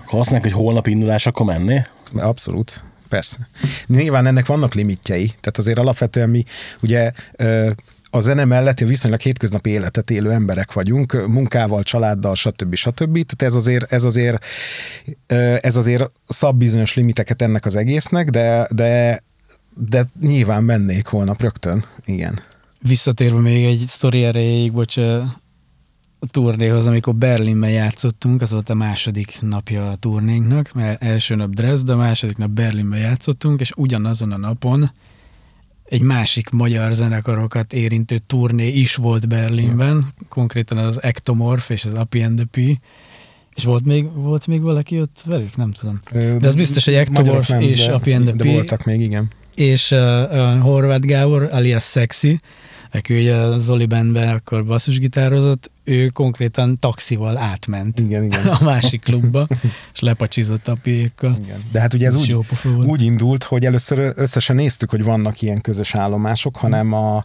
Akkor azt hogy holnap indulás, akkor menné. Abszolút, persze. Nyilván ennek vannak limitjei, tehát azért alapvetően mi ugye a zene mellett viszonylag hétköznapi életet élő emberek vagyunk, munkával, családdal, stb. stb. Tehát ez azért, ez azért, ez azért szab bizonyos limiteket ennek az egésznek, de, de, de nyilván mennék holnap rögtön, igen. Visszatérve még egy sztori erejéig, bocs, a turnéhoz, amikor Berlinben játszottunk, az volt a második napja a turnénknak, mert első nap Dresda, a második nap Berlinben játszottunk, és ugyanazon a napon egy másik magyar zenekarokat érintő turné is volt Berlinben, konkrétan az Ectomorph és az Appy and the P, és volt még, volt még valaki ott velük? Nem tudom. De az biztos, hogy Ectomorph nem, és de- Appy and the De P, voltak még, igen. és uh, uh, Horváth Gábor, alias Sexy, aki ugye a Zoli bandben akkor basszusgitározott, ő konkrétan taxival átment Igen, igen. a másik klubba, és lepacsizott a piékkal. Igen. De hát ugye ez Ez úgy, úgy indult, hogy először összesen néztük, hogy vannak ilyen közös állomások, hanem a,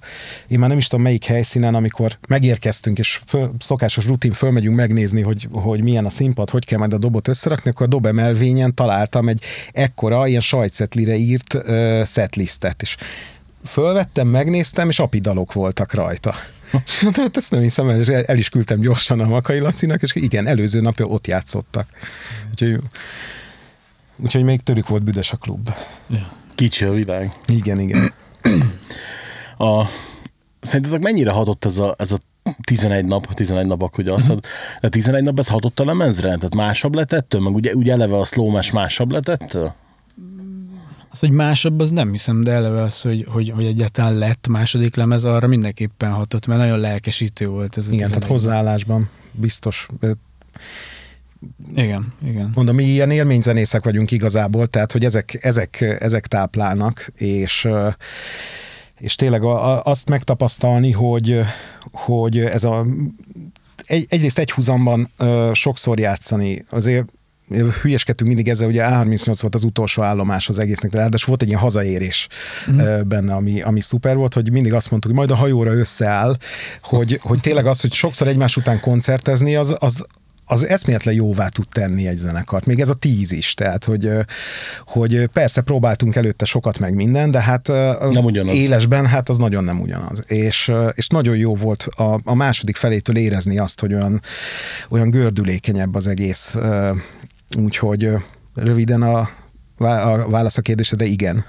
én már nem is tudom melyik helyszínen, amikor megérkeztünk, és föl, szokásos rutin fölmegyünk megnézni, hogy, hogy milyen a színpad, hogy kell majd a dobot összerakni, akkor a dob emelvényen találtam egy ekkora, ilyen sajtszetlire írt uh, setlistet, és fölvettem, megnéztem, és apidalok voltak rajta. Mondtam, hát ezt nem hiszem el, és el, el is küldtem gyorsan a Makai Lacinak, és igen, előző napja ott játszottak. Úgyhogy, úgyhogy még tőlük volt büdös a klub. Kicsi a világ. Igen, igen. A, szerintetek mennyire hatott ez a, ez a 11 nap, 11 nap, akkor ugye azt de 11 nap ez hatott a lemezre? Tehát másabb lett ettől? Meg ugye, ugye eleve a slow másabb lett ettől? Az, hogy másabb, az nem hiszem, de eleve az, hogy, hogy, hogy egyáltalán lett második lemez, arra mindenképpen hatott, mert nagyon lelkesítő volt ez Igen, tehát 11. hozzáállásban biztos. Igen, igen. Mondom, mi ilyen élményzenészek vagyunk igazából, tehát hogy ezek, ezek, ezek táplálnak, és és tényleg azt megtapasztalni, hogy, hogy ez a egy, egyrészt egy húzamban ö, sokszor játszani, azért hülyeskedtünk mindig ezzel, ugye A38 volt az utolsó állomás az egésznek, de ráadásul volt egy ilyen hazaérés mm. benne, ami, ami szuper volt, hogy mindig azt mondtuk, hogy majd a hajóra összeáll, hogy, hogy tényleg az, hogy sokszor egymás után koncertezni, az, az, az eszméletlen jóvá tud tenni egy zenekart. Még ez a tíz is, tehát, hogy, hogy persze próbáltunk előtte sokat meg minden, de hát nem ugyanaz. élesben hát az nagyon nem ugyanaz. És, és nagyon jó volt a, a második felétől érezni azt, hogy olyan, olyan gördülékenyebb az egész. Úgyhogy röviden a, a válasz a kérdésedre igen.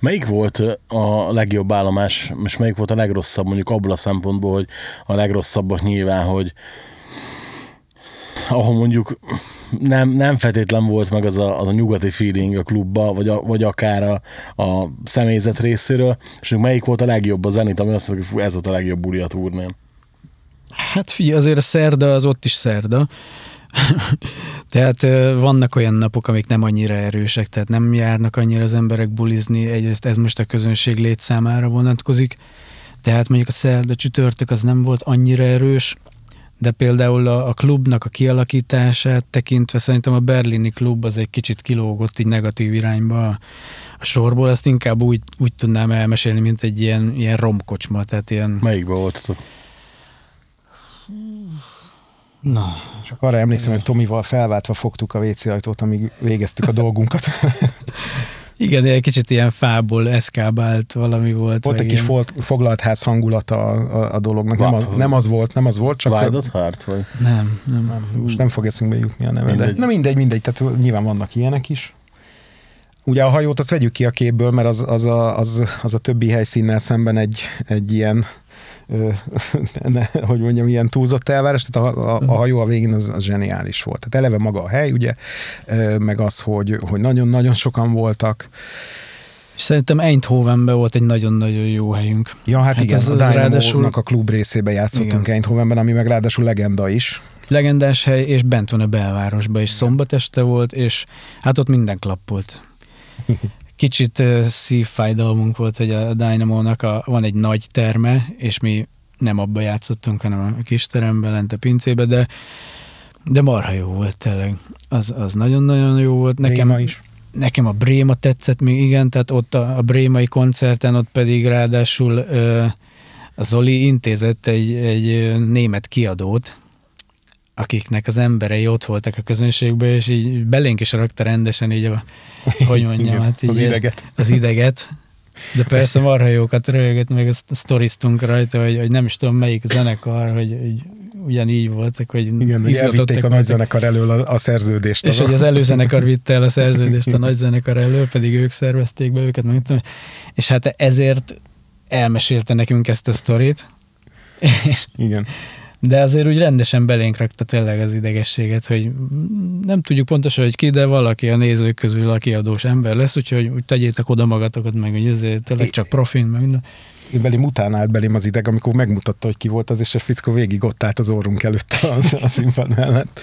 Melyik volt a legjobb állomás, és melyik volt a legrosszabb, mondjuk abból a szempontból, hogy a legrosszabbak nyilván, hogy ahol mondjuk nem, nem feltétlen volt meg az a, az a nyugati feeling a klubba, vagy, a, vagy akár a, a személyzet részéről, és melyik volt a legjobb a zenit, ami azt mondja, hogy ez volt a legjobb buli a turnén. Hát figyelj, azért a szerda az ott is szerda. tehát vannak olyan napok, amik nem annyira erősek, tehát nem járnak annyira az emberek bulizni, egyrészt ez most a közönség létszámára vonatkozik, tehát mondjuk a szerda csütörtök az nem volt annyira erős, de például a, a klubnak a kialakítását tekintve szerintem a berlini klub az egy kicsit kilógott így negatív irányba a, a sorból, ezt inkább úgy, úgy tudnám elmesélni, mint egy ilyen, ilyen romkocsma, tehát ilyen... Melyikben voltatok? Na, Csak arra emlékszem, hogy Tomival felváltva fogtuk a WC ajtót, amíg végeztük a dolgunkat. igen, egy kicsit ilyen fából eszkábált valami volt. Volt egy kis folt, foglalt ház hangulata a, a, a dolognak. Nem az, nem az volt, nem az volt, csak Wildot Heart? Vagy? Nem, nem. most nem fog eszünkbe jutni a neve. Mindegy. De, na mindegy, mindegy, tehát nyilván vannak ilyenek is. Ugye a hajót azt vegyük ki a képből, mert az, az, a, az, az a többi helyszínnel szemben egy, egy ilyen ö, ne, hogy mondjam, ilyen túlzott elvárás, tehát a, a, a hajó a végén az, az zseniális volt. Tehát eleve maga a hely, ugye, ö, meg az, hogy, hogy nagyon-nagyon sokan voltak. És szerintem Eindhovenben volt egy nagyon-nagyon jó helyünk. Ja, hát, Hát igen, ez a Dynamo-nak ráadásul- a klub részébe játszottunk Igen. Eindhovenben, ami meg ráadásul legenda is. Legendás hely, és bent van a belvárosban, és szombat este volt, és hát ott minden klappolt. Kicsit szívfájdalmunk volt, hogy a Dynamo-nak a, van egy nagy terme, és mi nem abba játszottunk, hanem a kis teremben, lent a pincébe, de de marha jó volt tényleg. Az, az nagyon-nagyon jó volt. Nekem Bréma is. Nekem a Bréma tetszett még, igen, tehát ott a, a Brémai koncerten, ott pedig ráadásul ö, a Zoli intézett egy, egy német kiadót, akiknek az emberei ott voltak a közönségben, és így belénk is rakta rendesen így a, hogy mondjam, hát így az ideget. Az ideget. De persze marha jókat röhögött, meg azt sztoriztunk rajta, hogy, hogy nem is tudom melyik zenekar, hogy, hogy ugyanígy voltak, hogy Igen, hogy elvitték a nagyzenekar elől a, a szerződést. És Az hogy a- az előzenekar vitte el a szerződést a nagy zenekar elő, pedig ők szervezték be őket, meg tudom. és hát ezért elmesélte nekünk ezt a sztorit, Igen. De azért úgy rendesen belénk rakta tényleg az idegességet, hogy nem tudjuk pontosan, hogy ki, de valaki a nézők közül a kiadós ember lesz, úgyhogy úgy tegyétek oda magatokat, meg hogy ezért tényleg csak profin, meg minden. Én belém után állt belém az ideg, amikor megmutatta, hogy ki volt az, és a fickó végig ott állt az orrunk előtt a, a színpad mellett.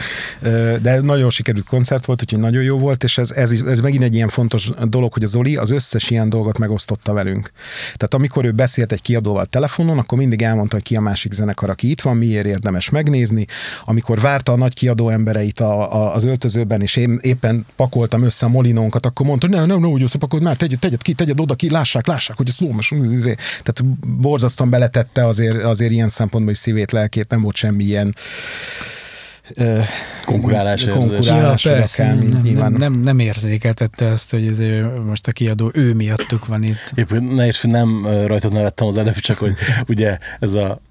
De nagyon sikerült koncert volt, úgyhogy nagyon jó volt, és ez, ez, ez megint egy ilyen fontos dolog, hogy a Zoli az összes ilyen dolgot megosztotta velünk. Tehát amikor ő beszélt egy kiadóval telefonon, akkor mindig elmondta, hogy ki a másik zenekar, aki itt van, miért érdemes megnézni. Amikor várta a nagy kiadó embereit a, a, az öltözőben, és én éppen pakoltam össze a molinónkat, akkor mondta, hogy nem, nem, nem úgy összepakold, már tegyed, tegyed ki, tegyed oda ki, lássák, lássák, hogy ez lómas. izé. Tehát borzasztóan beletette azért, azért ilyen szempontból is szívét, lelkét, nem volt semmi ilyen ö, Konkurálás konkurálás, vagy akármi, nem, nyilván. nem, nem, nem érzékeltette azt, hogy ez most a kiadó ő miattuk van itt. Épp ne is, nem rajtad nevettem az előbb, csak hogy ugye ez a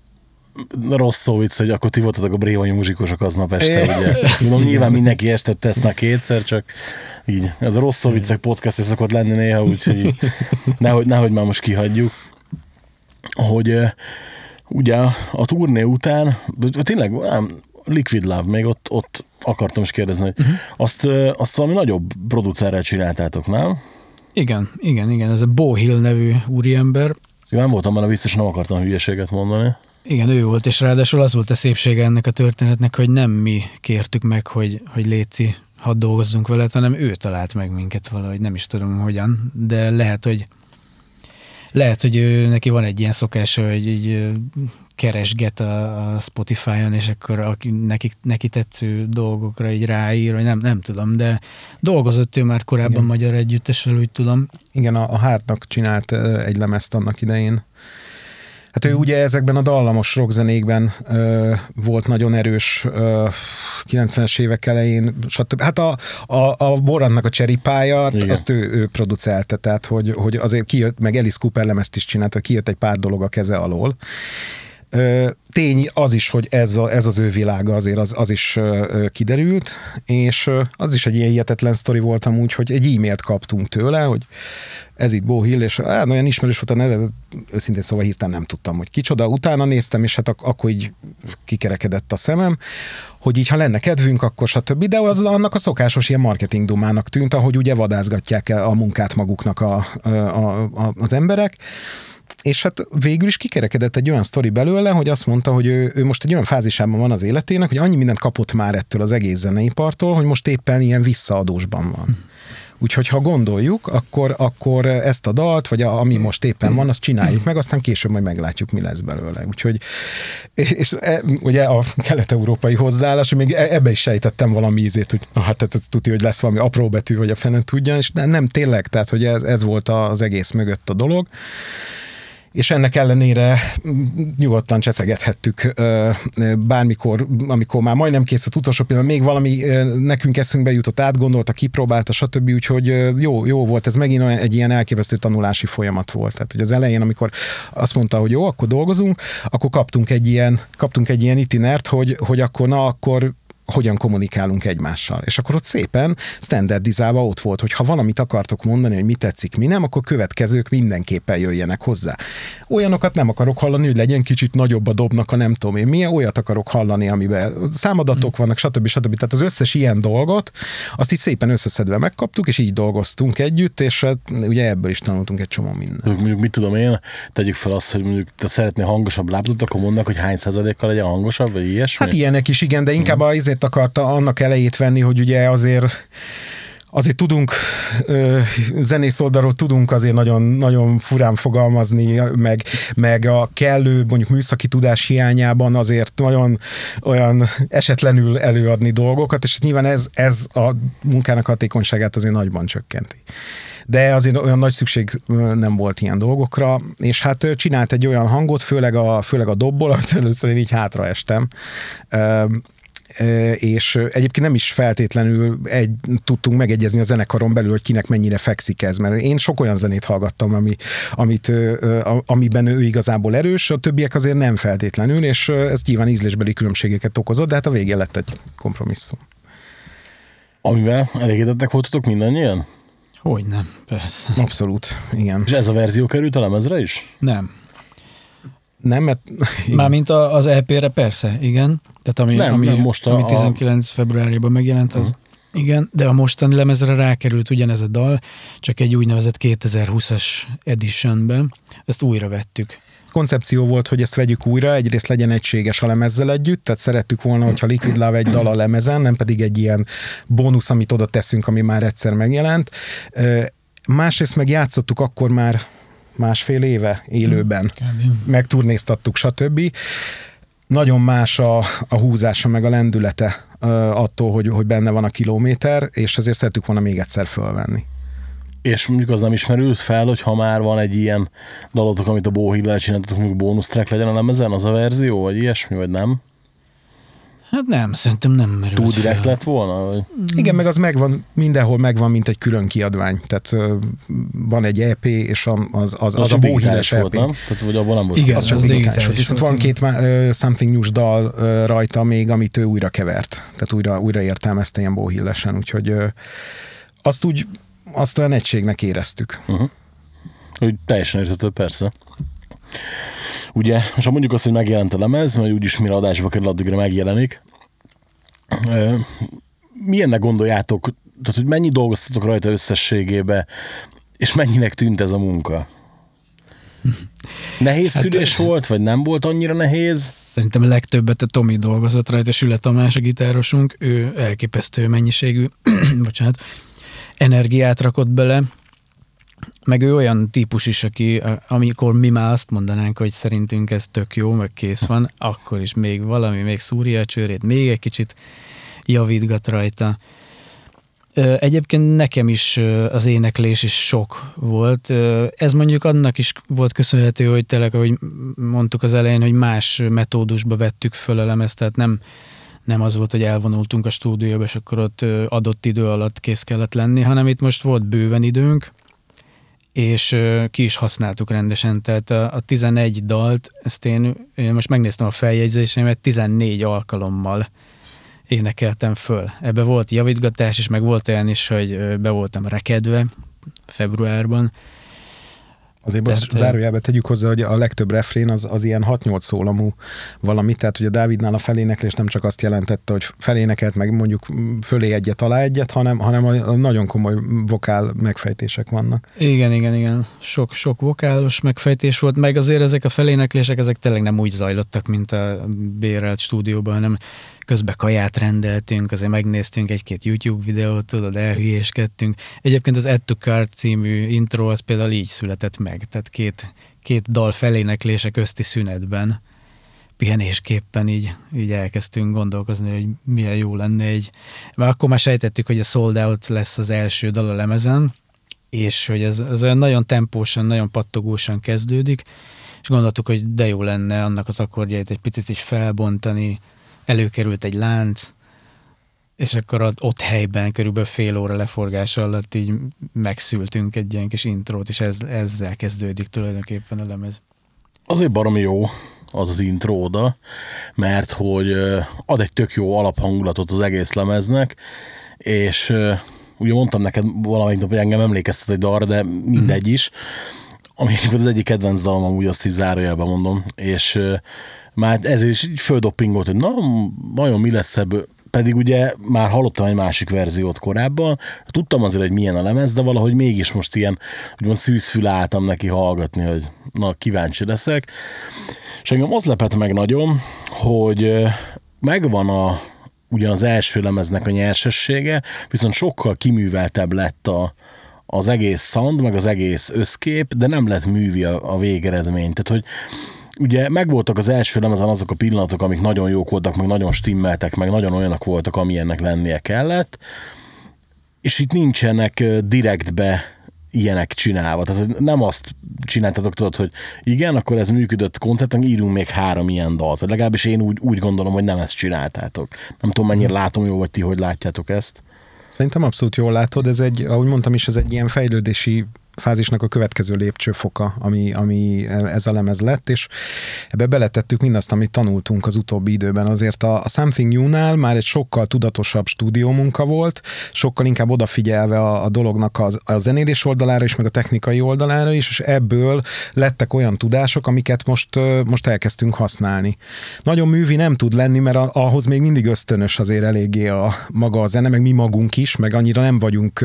rossz szó vicc, hogy akkor ti voltatok a brémai muzsikusok aznap este, ugye. Mondom, nyilván mindenki este tesz már kétszer, csak így. Ez a rossz szó viccek podcast szokott lenni néha, úgyhogy nehogy, nehogy már most kihagyjuk. Hogy ö, ugye a turné után, tényleg nem, Liquid Love, még ott, ott akartam is kérdezni, hogy uh-huh. azt, ö, azt valami nagyobb producerrel csináltátok, nem? Igen, igen, igen, ez a Bo Hill nevű úriember, nem voltam benne biztos, nem akartam hülyeséget mondani. Igen, ő volt, és ráadásul az volt a szépsége ennek a történetnek, hogy nem mi kértük meg, hogy, hogy Léci, hadd dolgozzunk vele, hanem ő talált meg minket valahogy, nem is tudom hogyan, de lehet, hogy lehet, hogy ő, neki van egy ilyen szokása, hogy így keresget a, a Spotify-on, és akkor aki, neki, neki tetsző dolgokra így ráír, vagy nem, nem tudom, de dolgozott ő már korábban Igen. magyar együttesről, úgy tudom. Igen, a, a Hártnak csinált egy lemezt annak idején. Hát ő ugye ezekben a dallamos rockzenékben ö, volt nagyon erős ö, 90-es évek elején, stb. Hát a, a, a Borantnak a cseripája, Igen. azt ő, ő producelte, tehát hogy, hogy azért kijött, meg Alice Cooper lemezt is csinált, tehát kijött egy pár dolog a keze alól. Tény az is, hogy ez, a, ez az ő világa azért az, az is kiderült, és az is egy ilyen hihetetlen sztori volt amúgy, hogy egy e-mailt kaptunk tőle, hogy ez itt Bo Hill, és á, olyan ismerős volt a neve, őszintén szóval hirtelen nem tudtam, hogy kicsoda. Utána néztem, és hát ak- akkor így kikerekedett a szemem, hogy így, ha lenne kedvünk, akkor stb. De az annak a szokásos ilyen marketing dumának tűnt, ahogy ugye vadászgatják el a munkát maguknak a, a, a, az emberek és hát végül is kikerekedett egy olyan sztori belőle, hogy azt mondta, hogy ő, ő most egy olyan fázisában van az életének, hogy annyi mindent kapott már ettől az egész zeneipartól, hogy most éppen ilyen visszaadósban van. Úgyhogy ha gondoljuk, akkor, akkor ezt a dalt, vagy a, ami most éppen van, azt csináljuk meg, aztán később majd meglátjuk, mi lesz belőle. Úgyhogy, és e, ugye a kelet-európai hozzáállás, még e- ebbe is sejtettem valami ízét, hogy na, hát ez tudja, hogy lesz valami apró betű, vagy a fene tudja, és nem, nem tényleg, tehát hogy ez, ez volt az egész mögött a dolog és ennek ellenére nyugodtan cseszegethettük bármikor, amikor már majdnem kész az utolsó pillanat, még valami nekünk eszünkbe jutott, átgondolta, kipróbálta, stb. Úgyhogy jó, jó volt, ez megint egy ilyen elképesztő tanulási folyamat volt. Tehát, hogy az elején, amikor azt mondta, hogy jó, akkor dolgozunk, akkor kaptunk egy ilyen, kaptunk egy ilyen itinert, hogy, hogy akkor na, akkor hogyan kommunikálunk egymással. És akkor ott szépen standardizálva ott volt, hogy ha valamit akartok mondani, hogy mi tetszik, mi nem, akkor következők mindenképpen jöjjenek hozzá. Olyanokat nem akarok hallani, hogy legyen kicsit nagyobb a dobnak a nem tudom én milyen, olyat akarok hallani, amiben számadatok vannak, stb. stb. Tehát az összes ilyen dolgot, azt így szépen összeszedve megkaptuk, és így dolgoztunk együtt, és hát ugye ebből is tanultunk egy csomó mindent. Mondjuk mit tudom én, tegyük fel azt, hogy mondjuk te szeretnél hangosabb lábdot, akkor mondnak, hogy hány százalékkal legyen hangosabb, vagy ilyesmi? Hát ilyenek is, igen, de inkább azért azért akarta annak elejét venni, hogy ugye azért azért tudunk, zenész oldalról tudunk azért nagyon, nagyon furán fogalmazni, meg, meg a kellő mondjuk műszaki tudás hiányában azért nagyon olyan esetlenül előadni dolgokat, és nyilván ez, ez a munkának hatékonyságát azért nagyban csökkenti. De azért olyan nagy szükség nem volt ilyen dolgokra, és hát csinált egy olyan hangot, főleg a, főleg a dobból, amit először én így hátraestem, és egyébként nem is feltétlenül egy, tudtunk megegyezni a zenekaron belül, hogy kinek mennyire fekszik ez, mert én sok olyan zenét hallgattam, ami, amit, amiben ő igazából erős, a többiek azért nem feltétlenül, és ez nyilván ízlésbeli különbségeket okozott, de hát a végén lett egy kompromisszum. Amivel elégedettek voltatok mindannyian? Hogy nem, persze. Abszolút, igen. És ez a verzió került a lemezre is? Nem. Nem, mert... Mármint az EP-re persze, igen. Tehát ami, nem, ami, nem, most a, ami 19 a... februárjában megjelent, az uh-huh. igen, de a mostani lemezre rákerült ugyanez a dal, csak egy úgynevezett 2020-as editionben. Ezt újra vettük koncepció volt, hogy ezt vegyük újra, egyrészt legyen egységes a lemezzel együtt, tehát szerettük volna, hogyha Liquid Love egy dal a lemezen, nem pedig egy ilyen bónusz, amit oda teszünk, ami már egyszer megjelent. Másrészt meg játszottuk akkor már másfél éve élőben, megturnéztattuk, stb. Nagyon más a, a húzása, meg a lendülete attól, hogy, hogy benne van a kilométer, és azért szerettük volna még egyszer fölvenni. És mondjuk az nem ismerült fel, hogy ha már van egy ilyen dalotok, amit a Bóhillel csináltatok, mondjuk bónusz track legyen a lemezen, az a verzió, vagy ilyesmi, vagy nem? Hát nem, szerintem nem merült Túl direkt fel. lett volna? Vagy? Igen, meg az megvan, mindenhol megvan, mint egy külön kiadvány. Tehát van egy EP, és az, az, az, az a bóhíres EP. Volt, nem? Tehát, vagy abban nem volt. Igen, az, csak az digitális volt. Viszont van két uh, Something News dal uh, rajta még, amit ő újra kevert. Tehát újra, újra értelmezte ilyen bóhillesen, úgyhogy uh, azt úgy, azt olyan egységnek éreztük. Uh-huh. Hogy teljesen értető, persze. Ugye, és ha mondjuk azt, hogy megjelent a lemez, mert úgyis mire adásba kerül, addigra megjelenik. Milyennek gondoljátok, tehát hogy mennyi dolgoztatok rajta összességébe, és mennyinek tűnt ez a munka? Nehéz hát, szülés volt, vagy nem volt annyira nehéz? Szerintem a legtöbbet a Tomi dolgozott rajta, Süle Tamás a gitárosunk, ő elképesztő mennyiségű, bocsánat, energiát rakott bele, meg ő olyan típus is, aki amikor mi már azt mondanánk, hogy szerintünk ez tök jó, meg kész van, akkor is még valami, még szúrja a csőrét, még egy kicsit javítgat rajta. Egyébként nekem is az éneklés is sok volt. Ez mondjuk annak is volt köszönhető, hogy tényleg, ahogy mondtuk az elején, hogy más metódusba vettük föl a lemezt, tehát nem, nem az volt, hogy elvonultunk a stúdióba, és akkor ott adott idő alatt kész kellett lenni, hanem itt most volt bőven időnk, és ki is használtuk rendesen, tehát a, a 11 dalt, ezt én, most megnéztem a feljegyzéseimet, 14 alkalommal énekeltem föl. Ebbe volt javítgatás, és meg volt olyan is, hogy be voltam rekedve februárban, Azért most zárójelbe tegyük hozzá, hogy a legtöbb refrén az, az ilyen 6-8 szólamú valami, tehát hogy a Dávidnál a feléneklés nem csak azt jelentette, hogy felénekelt meg mondjuk fölé egyet, alá egyet, hanem, hanem a nagyon komoly vokál megfejtések vannak. Igen, igen, igen. Sok, sok vokálos megfejtés volt, meg azért ezek a feléneklések, ezek tényleg nem úgy zajlottak, mint a bérelt stúdióban, hanem közben kaját rendeltünk, azért megnéztünk egy-két YouTube videót, tudod, elhülyéskedtünk. Egyébként az Add to Card című intro az például így született meg, tehát két, két dal feléneklése közti szünetben pihenésképpen így, így elkezdtünk gondolkozni, hogy milyen jó lenne egy... Mert akkor már sejtettük, hogy a Sold Out lesz az első dal a lemezen, és hogy ez, ez olyan nagyon tempósan, nagyon pattogósan kezdődik, és gondoltuk, hogy de jó lenne annak az akkordjait egy picit is felbontani, előkerült egy lánc, és akkor ott, helyben körülbelül fél óra leforgás alatt így megszültünk egy ilyen kis intrót, és ez, ezzel kezdődik tulajdonképpen a lemez. Azért baromi jó az az intro mert hogy ad egy tök jó alaphangulatot az egész lemeznek, és ugye mondtam neked valamelyik nap, hogy engem emlékeztet egy dal, de mindegy is, ami az egyik kedvenc dalom, amúgy azt is zárójelben mondom, és már ezért is így földoppingolt, hogy na, vajon mi lesz ebből, pedig ugye már hallottam egy másik verziót korábban, tudtam azért, hogy milyen a lemez, de valahogy mégis most ilyen, úgymond szűzfül álltam neki hallgatni, hogy na, kíváncsi leszek. És engem az lepett meg nagyon, hogy megvan a, ugyan az első lemeznek a nyersessége, viszont sokkal kiműveltebb lett a, az egész sound, meg az egész összkép, de nem lett művi a, a végeredmény. Tehát, hogy ugye megvoltak az első lemezen azok a pillanatok, amik nagyon jók voltak, meg nagyon stimmeltek, meg nagyon olyanok voltak, amilyennek lennie kellett, és itt nincsenek direktbe ilyenek csinálva. Tehát nem azt csináltatok, tudod, hogy igen, akkor ez működött koncerten, írunk még három ilyen dalt. Vagy legalábbis én úgy, úgy gondolom, hogy nem ezt csináltátok. Nem tudom, mennyire látom jó, vagy ti, hogy látjátok ezt. Szerintem abszolút jól látod, ez egy, ahogy mondtam is, ez egy ilyen fejlődési fázisnak a következő lépcsőfoka, ami, ami ez a lemez lett, és ebbe beletettük mindazt, amit tanultunk az utóbbi időben. Azért a, a Something New-nál már egy sokkal tudatosabb stúdiómunka volt, sokkal inkább odafigyelve a, a dolognak az, a zenélés oldalára is, meg a technikai oldalára is, és ebből lettek olyan tudások, amiket most, most elkezdtünk használni. Nagyon művi nem tud lenni, mert a, ahhoz még mindig ösztönös azért eléggé a maga a zene, meg mi magunk is, meg annyira nem vagyunk,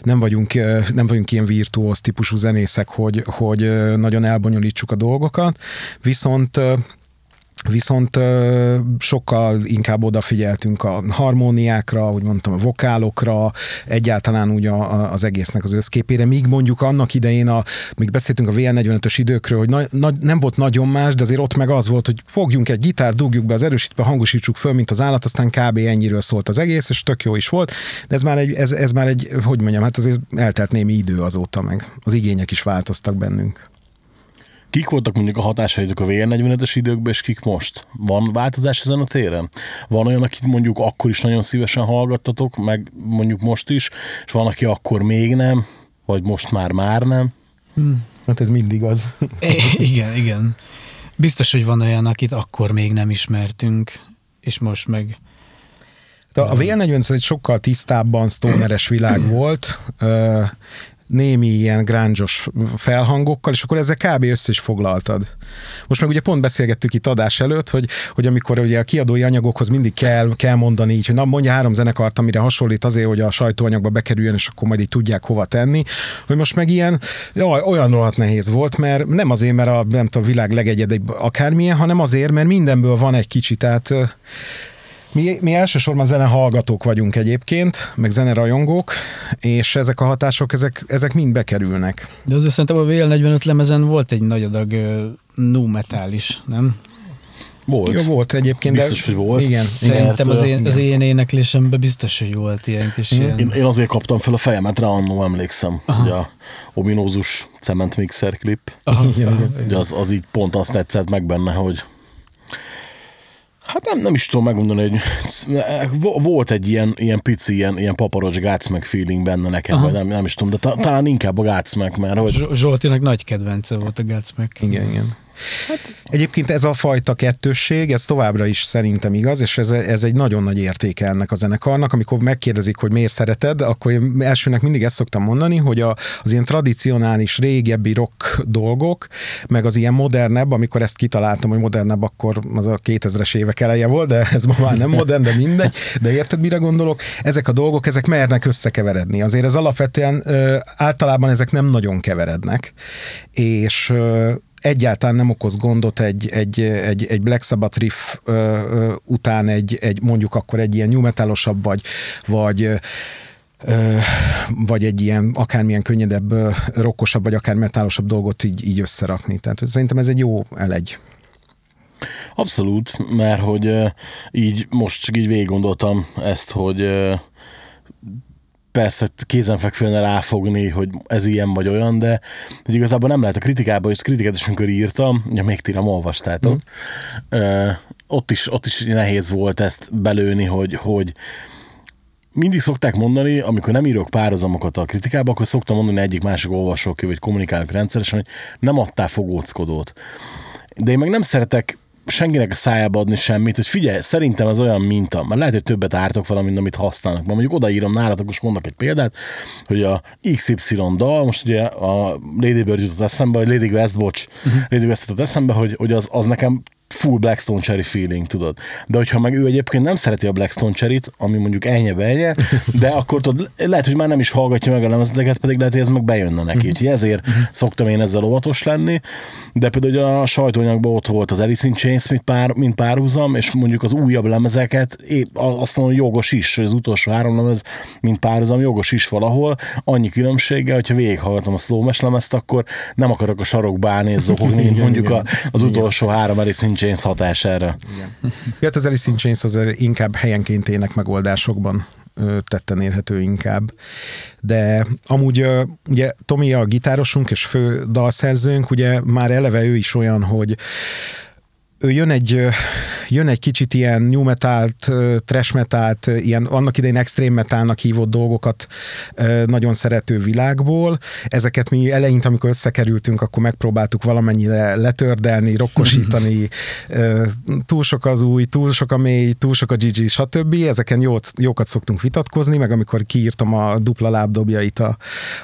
nem vagyunk, nem vagyunk ilyen virtuóz típusú zenészek, hogy, hogy nagyon elbonyolítsuk a dolgokat, viszont Viszont sokkal inkább odafigyeltünk a harmóniákra, úgy mondtam, a vokálokra, egyáltalán úgy a, az egésznek az összképére, míg mondjuk annak idején, a, még beszéltünk a VL45-ös időkről, hogy na, na, nem volt nagyon más, de azért ott meg az volt, hogy fogjunk egy gitár, dugjuk be az erősítve, hangosítsuk föl, mint az állat, aztán kb. ennyiről szólt az egész, és tök jó is volt, de ez már egy, ez, ez már egy hogy mondjam, hát azért eltelt némi idő azóta meg. Az igények is változtak bennünk. Kik voltak mondjuk a hatásaitok a VR45-es időkben, és kik most? Van változás ezen a téren? Van olyan, akit mondjuk akkor is nagyon szívesen hallgattatok, meg mondjuk most is, és van, aki akkor még nem, vagy most már már nem? Hmm. Hát ez mindig az. igen, igen. Biztos, hogy van olyan, akit akkor még nem ismertünk, és most meg... A VR45 egy sokkal tisztábban stoneres világ volt, némi ilyen grángyos felhangokkal, és akkor ezzel kb. össze is foglaltad. Most meg ugye pont beszélgettük itt adás előtt, hogy, hogy amikor ugye a kiadói anyagokhoz mindig kell, kell mondani így, hogy na mondja három zenekart, amire hasonlít azért, hogy a sajtóanyagba bekerüljön, és akkor majd így tudják hova tenni, hogy most meg ilyen, jaj, olyan rohadt nehéz volt, mert nem azért, mert a, nem tudom, a világ legegyedebb akármilyen, hanem azért, mert mindenből van egy kicsit, tehát mi, mi elsősorban zene hallgatók vagyunk egyébként, meg zene rajongók, és ezek a hatások, ezek, ezek mind bekerülnek. De azért szerintem a VL45 lemezen volt egy nagy adag uh, nu metal is, nem? Volt. Jó, volt egyébként. Biztos, de, hogy volt. Igen. Szerintem az én, az én éneklésemben biztos, hogy volt ilyen kis ilyen... Én, én azért kaptam fel a fejemet rá, annó emlékszem, Aha. ugye a ominózus cement mixer klip. Aha. Igen, igen. Ugye az, az így pont azt tetszett meg benne, hogy Hát nem, nem is tudom megmondani, hogy volt egy ilyen, ilyen pici, ilyen, ilyen paparocs gácmek feeling benne nekem, Aha. vagy nem, nem is tudom, de ta, talán inkább a gácmek, mert hogy... Zsoltinak nagy kedvence volt a gácmek. Igen, igen. Egyébként ez a fajta kettősség, ez továbbra is szerintem igaz, és ez, ez egy nagyon nagy értéke ennek a zenekarnak. Amikor megkérdezik, hogy miért szereted, akkor én elsőnek mindig ezt szoktam mondani, hogy a, az ilyen tradicionális, régebbi rock dolgok, meg az ilyen modernebb, amikor ezt kitaláltam, hogy modernebb, akkor az a 2000-es évek eleje volt, de ez ma már nem modern, de mindegy. De érted, mire gondolok? Ezek a dolgok, ezek mernek összekeveredni. Azért ez alapvetően általában ezek nem nagyon keverednek, és egyáltalán nem okoz gondot egy, egy, egy, egy Black Sabbath riff ö, ö, után egy, egy, mondjuk akkor egy ilyen new vagy, vagy vagy egy ilyen akármilyen könnyedebb, rokkosabb, vagy akár metálosabb dolgot így, így összerakni. Tehát szerintem ez egy jó elegy. Abszolút, mert hogy így most csak így végig gondoltam ezt, hogy persze kézenfekvően ráfogni, hogy ez ilyen vagy olyan, de hogy igazából nem lehet a kritikában, és kritikát is amikor írtam, ugye még ti nem olvastátok, mm. ö, ott, is, ott is nehéz volt ezt belőni, hogy, hogy mindig szokták mondani, amikor nem írok párhuzamokat a kritikába, akkor szoktam mondani egyik másik olvasók, vagy kommunikálok rendszeresen, hogy nem adtál fogóckodót. De én meg nem szeretek senkinek a szájába adni semmit, hogy figyelj, szerintem ez olyan minta, mert lehet, hogy többet ártok mint amit használnak. Mert mondjuk odaírom nálatok, most mondok egy példát, hogy a XY dal, most ugye a Lady Bird jutott eszembe, vagy Lady West, bocs, uh-huh. Lady West jutott eszembe, hogy, hogy az, az nekem full Blackstone Cherry feeling, tudod. De hogyha meg ő egyébként nem szereti a Blackstone Cherry-t, ami mondjuk ennyi belje, de akkor tudod, lehet, hogy már nem is hallgatja meg a lemezeket, pedig lehet, hogy ez meg bejönne neki. Úgyhogy ezért szoktam én ezzel óvatos lenni. De például hogy a sajtóanyagban ott volt az Alice in Chains, mint, pár, mint párhuzam, és mondjuk az újabb lemezeket, épp azt mondom, jogos is, az utolsó három lemez, mint párhuzam, jogos is valahol. Annyi különbséggel, hogyha végighallgatom a slow lemezt, akkor nem akarok a sarokba állni, zokogni, mint mondjuk a, az utolsó három Alice in Chains hatására. Igen. Hát az Alice in Chains azért inkább helyenként ének megoldásokban tetten érhető inkább. De amúgy ugye Tomi a gitárosunk és fő dalszerzőnk, ugye már eleve ő is olyan, hogy ő jön egy, jön egy kicsit ilyen new metalt, trash metalt, ilyen annak idején extrém metálnak hívott dolgokat nagyon szerető világból. Ezeket mi eleint, amikor összekerültünk, akkor megpróbáltuk valamennyire letördelni, rokkosítani, túl sok az új, túl sok a mély, túl sok a Gigi, stb. Ezeken jót, jókat szoktunk vitatkozni, meg amikor kiírtam a dupla lábdobjait a,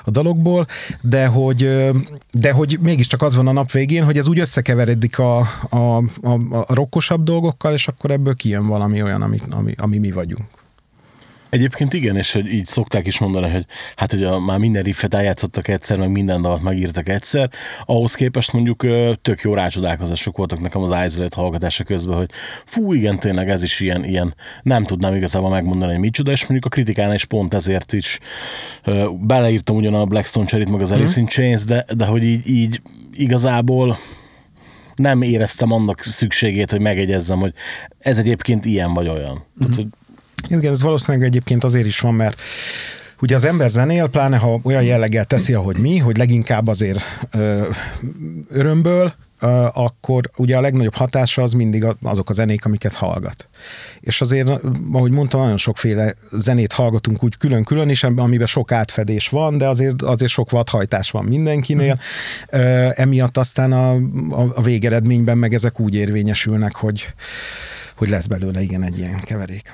a dalokból, de hogy, de hogy mégiscsak az van a nap végén, hogy ez úgy összekeveredik a, a, a, a rokkosabb dolgokkal, és akkor ebből kijön valami olyan, ami, ami, ami mi vagyunk. Egyébként igen, és hogy így szokták is mondani, hogy hát hogy a, már minden riffet eljátszottak egyszer, meg minden dalat megírtak egyszer, ahhoz képest mondjuk tök jó rácsodálkozások voltak nekem az Isolate hallgatása közben, hogy fú, igen, tényleg ez is ilyen, ilyen nem tudnám igazából megmondani, hogy micsoda, és mondjuk a kritikán is pont ezért is beleírtam ugyan a Blackstone Cherry-t, meg az Alice in Chains, de, de hogy így, így igazából nem éreztem annak szükségét, hogy megegyezzem, hogy ez egyébként ilyen vagy olyan. Mm-hmm. Tehát, hogy... Igen, ez valószínűleg egyébként azért is van, mert Ugye az ember zenél, pláne ha olyan jelleggel teszi, ahogy mi, hogy leginkább azért ö, örömből, akkor ugye a legnagyobb hatása az mindig azok a zenék, amiket hallgat. És azért, ahogy mondtam, nagyon sokféle zenét hallgatunk úgy külön-külön is, amiben sok átfedés van, de azért, azért sok vadhajtás van mindenkinél. Mm. Emiatt aztán a, a, a végeredményben meg ezek úgy érvényesülnek, hogy, hogy lesz belőle igen egy ilyen keverék.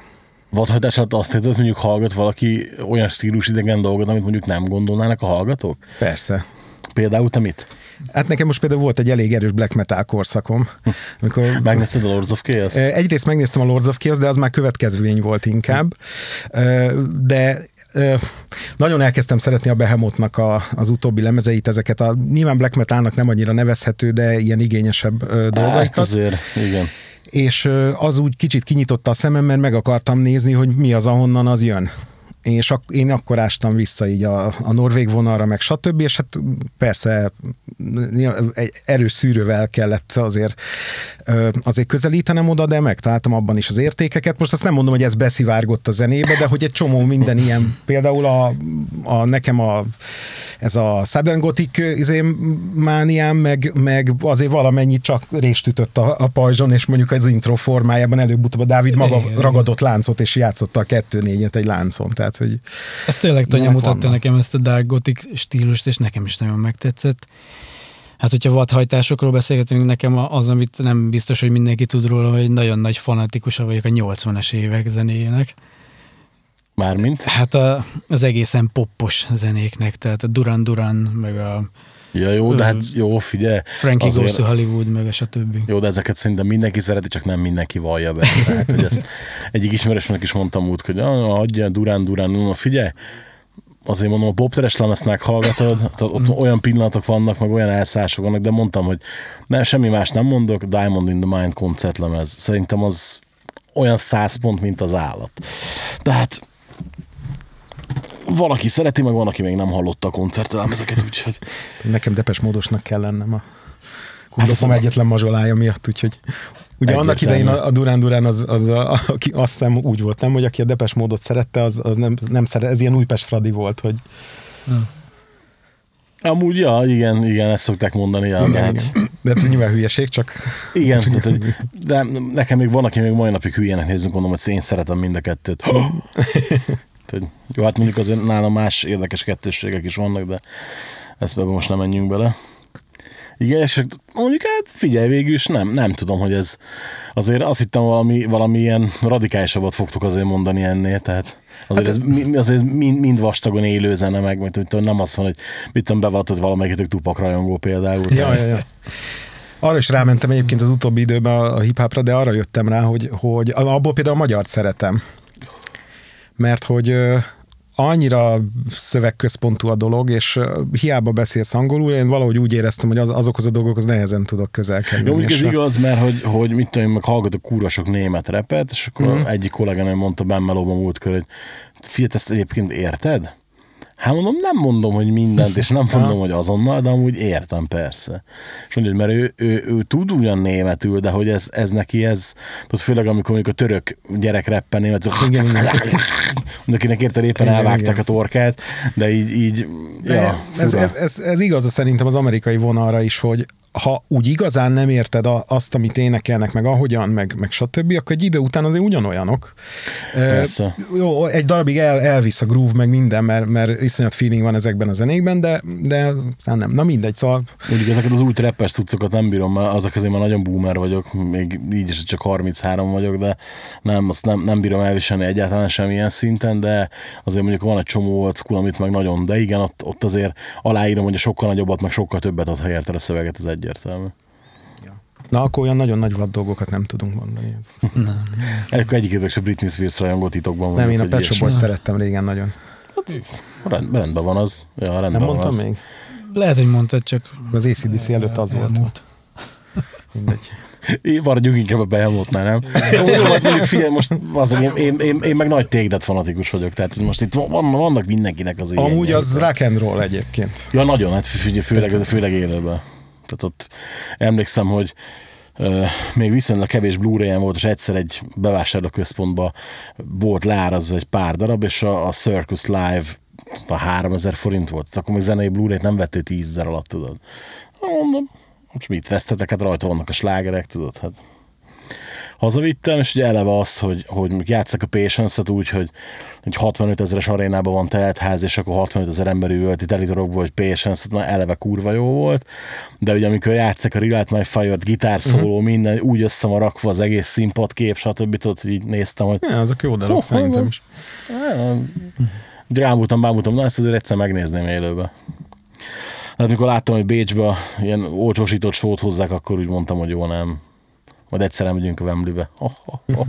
Vadhajtás alatt azt érted, hogy mondjuk hallgat valaki olyan stílus idegen dolgot, amit mondjuk nem gondolnának a hallgatók? Persze. Például te mit? Hát nekem most például volt egy elég erős black metal korszakom. Amikor... Megnézted a Lords of Chaos-t? Egyrészt megnéztem a Lords of Chaos, de az már következmény volt inkább. De nagyon elkezdtem szeretni a Behemothnak a, az utóbbi lemezeit, ezeket a nyilván black metalnak nem annyira nevezhető, de ilyen igényesebb dolgaikat. Hát azért, igen és az úgy kicsit kinyitotta a szemem, mert meg akartam nézni, hogy mi az, ahonnan az jön és ak- én akkor ástam vissza így a, a norvég vonalra, meg stb., és hát persze egy erős szűrővel kellett azért, azért közelítenem oda, de megtaláltam abban is az értékeket. Most azt nem mondom, hogy ez beszivárgott a zenébe, de hogy egy csomó minden ilyen, például a, a nekem a ez a Southern Gothic izé, mániám, meg, meg azért valamennyit csak rést ütött a, a pajzson, és mondjuk az intro formájában előbb-utóbb a Dávid maga ragadott láncot, és játszotta a kettő négyet egy láncon. Tehát, hogy ezt tényleg Tanya mutatta vannak. nekem ezt a Dark Gothic stílust, és nekem is nagyon megtetszett. Hát, hogyha vadhajtásokról beszélgetünk, nekem az, amit nem biztos, hogy mindenki tud róla, hogy nagyon nagy fanatikusa vagyok a 80-as évek zenéjének. Mármint? Hát a, az egészen poppos zenéknek, tehát a Duran Duran, meg a Ja, jó, de hát jó, figyelj. Frankie azért- Goes to Hollywood, meg a stb. Jó, de ezeket szerintem mindenki szereti, csak nem mindenki vallja be. Tehát, hogy ezt egyik ismerősnek is mondtam úgy, hogy ah, adja Durán Durán, no, figyelj, azért mondom, a popteres lemezt meghallgatod, tehát ott olyan pillanatok vannak, meg olyan elszások vannak, de mondtam, hogy ne, semmi más nem mondok, Diamond in the Mind koncertlemez. Szerintem az olyan száz pont, mint az állat. Tehát van, aki szereti, meg van, aki még nem hallotta a koncertlemezeket, úgyhogy Nekem depes módosnak kell lennem a Hát kudropom ez- egyetlen mazsolája miatt, úgyhogy Ugye annak idején a, a Durán Durán az, az a, aki azt hiszem úgy volt, nem, hogy aki a Depes módot szerette, az, az nem, nem szeret, ez ilyen Újpest Fradi volt, hogy Amúgy, ja, igen, igen, ezt szokták mondani, ja, de igen, hát, igen. De ez nyilván hülyeség, csak Igen, tehát, hogy, de nekem még van, aki még mai napig hülyének nézzünk, mondom, hogy én szeretem mind a kettőt. Tehát, jó, hát mondjuk azért nálam más érdekes kettősségek is vannak, de ezt ebbe most nem menjünk bele. Igen, és mondjuk hát figyelj végül is, nem, nem tudom, hogy ez azért azt hittem valami, valami ilyen radikálisabbat fogtok azért mondani ennél, tehát azért ez mi- azért ez mind, mind vastagon élő zene, meg, tudom, nem azt van, hogy mit tudom, bevatott valamelyiketek tupak rajongó például. Ja, ja, ja. Arra is rámentem egyébként az utóbbi időben a hip-hopra, de arra jöttem rá, hogy, hogy abból például a magyart szeretem. Mert hogy annyira szövegközpontú a dolog, és hiába beszélsz angolul, én valahogy úgy éreztem, hogy az, azokhoz a dolgokhoz nehezen tudok közel kerülni. Jó, ez igaz, mert hogy, hogy mit tudom, én meg hallgatok sok német repet, és akkor mm. egyik kolléganőm mondta Ben Melóban múltkor, hogy fiat, ezt egyébként érted? Hát mondom, nem mondom, hogy mindent, és nem mondom, hogy azonnal, de amúgy értem persze. És mondja, mert ő, ő, ő, tud ugyan németül, de hogy ez, ez neki ez, tudod, főleg amikor mondjuk a török gyerek reppen németül, Igen, igen. akinek érted éppen Igen, elvágták igen. a torkát, de így, így ja, ez, ez, ez, ez igaz szerintem az amerikai vonalra is, hogy ha úgy igazán nem érted azt, amit énekelnek, meg ahogyan, meg, meg stb., akkor egy idő után azért ugyanolyanok. Persze. E, jó, egy darabig el, elvisz a groove, meg minden, mert, mert iszonyat feeling van ezekben a zenékben, de, de aztán nem. Na mindegy, szóval Mondjuk ezeket az új trappes cuccokat nem bírom, mert azok azért már nagyon boomer vagyok, még így is csak 33 vagyok, de nem, azt nem, nem bírom elviselni egyáltalán semmilyen szinten, de azért mondjuk van egy csomó old school, amit meg nagyon, de igen, ott, ott azért aláírom, hogy a sokkal nagyobbat, meg sokkal többet ad, ha érted a szöveget, ez egyértelmű. na akkor olyan nagyon nagy vad dolgokat nem tudunk mondani. Ez. Akkor egyikétek se Britney Spears rajongó titokban Nem, vagyok, én a Pet Shop szerettem régen nagyon. Rend, rendben van az. Ja, rendben Nem van mondtam az. még? Lehet, hogy mondtad, csak Az ACDC előtt az volt. elmúlt. Mindegy. Én maradjunk inkább a behelmótnál, nem? Jó, hát mondjuk figyelj, most az, én, én, én, én, meg nagy tégdet fanatikus vagyok, tehát most itt van, vannak mindenkinek az Amúgy ilyenjei. az rock and roll egyébként. Ja, nagyon, hát figyelj, főleg, főleg élőben. Tehát ott emlékszem, hogy még viszonylag kevés blu volt, és egyszer egy bevásárlóközpontban volt leárazva egy pár darab, és a, a Circus Live a 3000 forint volt. Tehát akkor még zenei blu nem vettél 10 ezer alatt, tudod. Mondom, most mit vesztetek, hát rajta vannak a slágerek, tudod, hát hazavittem, és ugye eleve az, hogy, hogy játszak a Patience-et úgy, hogy egy 65 ezeres arénában van teltház, és akkor 65 ezer ember üvölt itt elitorokból, hogy Patience-et, már eleve kurva jó volt, de ugye amikor játszak a Relight My Fire-t, gitárszóló, uh-huh. minden, úgy össze van rakva az egész színpadkép, stb. Tudod, hogy így néztem, hogy Ja, azok jó dalok Ho, szerintem is. Rámultam, bámultam, na ezt azért egyszer megnézném élőbe. Hát mikor láttam, hogy Bécsbe ilyen olcsósított sót hozzák, akkor úgy mondtam, hogy jó, nem. Majd egyszer nem megyünk a Wembleybe. Oh, oh, oh.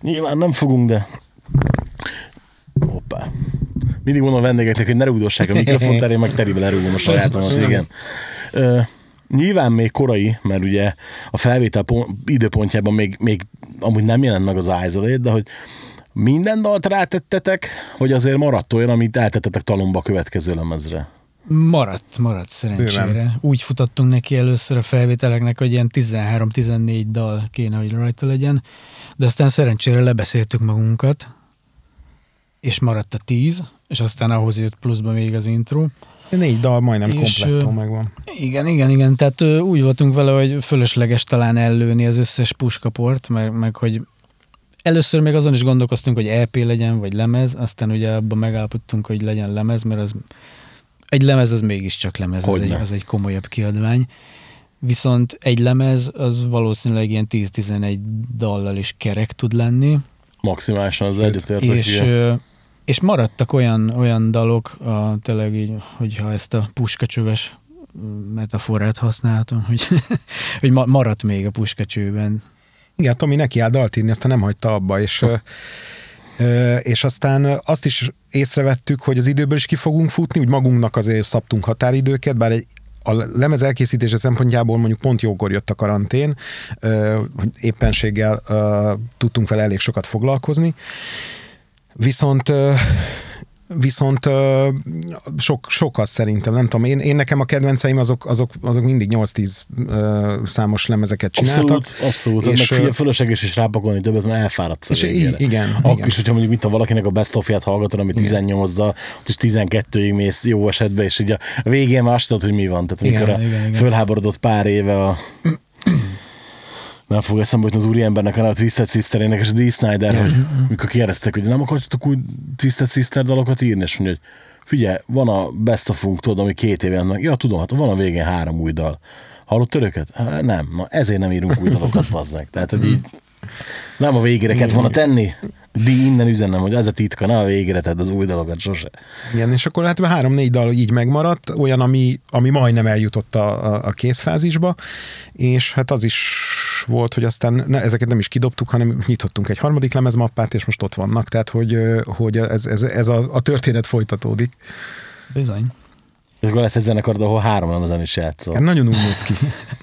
Nyilván nem fogunk, de... Hoppá. Mindig mondom a vendégeknek, hogy ne rúgdossák a mikrofon terén, meg teribe lerúgom a sajátomat, igen. Ö, nyilván még korai, mert ugye a felvétel pont, időpontjában még, még amúgy nem jelent meg az Isolate, de hogy minden dalt rátettetek, hogy azért maradt olyan, amit eltettetek talomba a következő lemezre. Maradt, maradt szerencsére. Bőven. Úgy futottunk neki először a felvételeknek, hogy ilyen 13-14 dal kéne, hogy rajta legyen, de aztán szerencsére lebeszéltük magunkat, és maradt a 10, és aztán ahhoz jött pluszba még az intro. Négy dal majdnem És, komplettó megvan. Igen, igen, igen. Tehát úgy voltunk vele, hogy fölösleges talán ellőni az összes puskaport, meg, meg hogy először még azon is gondolkoztunk, hogy EP legyen, vagy lemez, aztán ugye abban megállapodtunk, hogy legyen lemez, mert az egy lemez az mégiscsak lemez, az Hogyne. egy, az egy komolyabb kiadvány. Viszont egy lemez az valószínűleg ilyen 10-11 dallal is kerek tud lenni, Maximálisan az egyetértek. és, igen. És maradtak olyan, olyan dalok, a, tényleg így, hogyha ezt a puskacsöves metaforát használhatom, hogy, hogy ma- maradt még a puskacsőben. Igen, Tomi neki áll dalt írni, aztán nem hagyta abba, és, ö, ö, és aztán azt is észrevettük, hogy az időből is ki fogunk futni, úgy magunknak azért szabtunk határidőket, bár egy a lemez elkészítése szempontjából mondjuk pont jókor jött a karantén, ö, hogy éppenséggel ö, tudtunk vele elég sokat foglalkozni, viszont Viszont sok, sok az szerintem, nem tudom, én, én nekem a kedvenceim azok, azok, azok mindig 8-10 ö, számos lemezeket csináltak. Abszolút, abszolút. És, És, meg fölösleges is rápakolni többet, mert elfáradsz a És végére. igen, Akkor igen. is, hogyha mondjuk mit a valakinek a best of hallgatod, ami 18 dal, is 12-ig mész jó esetben, és így a végén már azt tudod, hogy mi van. Tehát amikor Igen, a igen, igen. fölháborodott pár éve a nem fog eszembe jutni az úriembernek, hanem a Twisted Sisterének és a Dee Snyder, hogy mikor kérdeztek, hogy nem akartok úgy Twisted Sister dalokat írni, és mondja, hogy figyelj, van a Best of Funk, tudod, ami két éve annak. Ja, tudom, hát van a végén három új dal. Hallott öröket? Hát, nem. Na, ezért nem írunk új dalokat, bazzeg. Tehát, hogy így nem a végére kellett volna tenni. Di innen üzenem, hogy ez a titka, ne a végére tedd az új dalokat sose. Igen, és akkor hát három-négy dal így megmaradt, olyan, ami, ami majdnem eljutott a, a, a készfázisba, és hát az is volt, hogy aztán ne, ezeket nem is kidobtuk, hanem nyitottunk egy harmadik lemezmappát, és most ott vannak, tehát hogy, hogy ez, ez, ez a, a történet folytatódik. Bizony. És akkor lesz egy zenekar, ahol három lemezen is játszol. Hát nagyon úgy néz ki.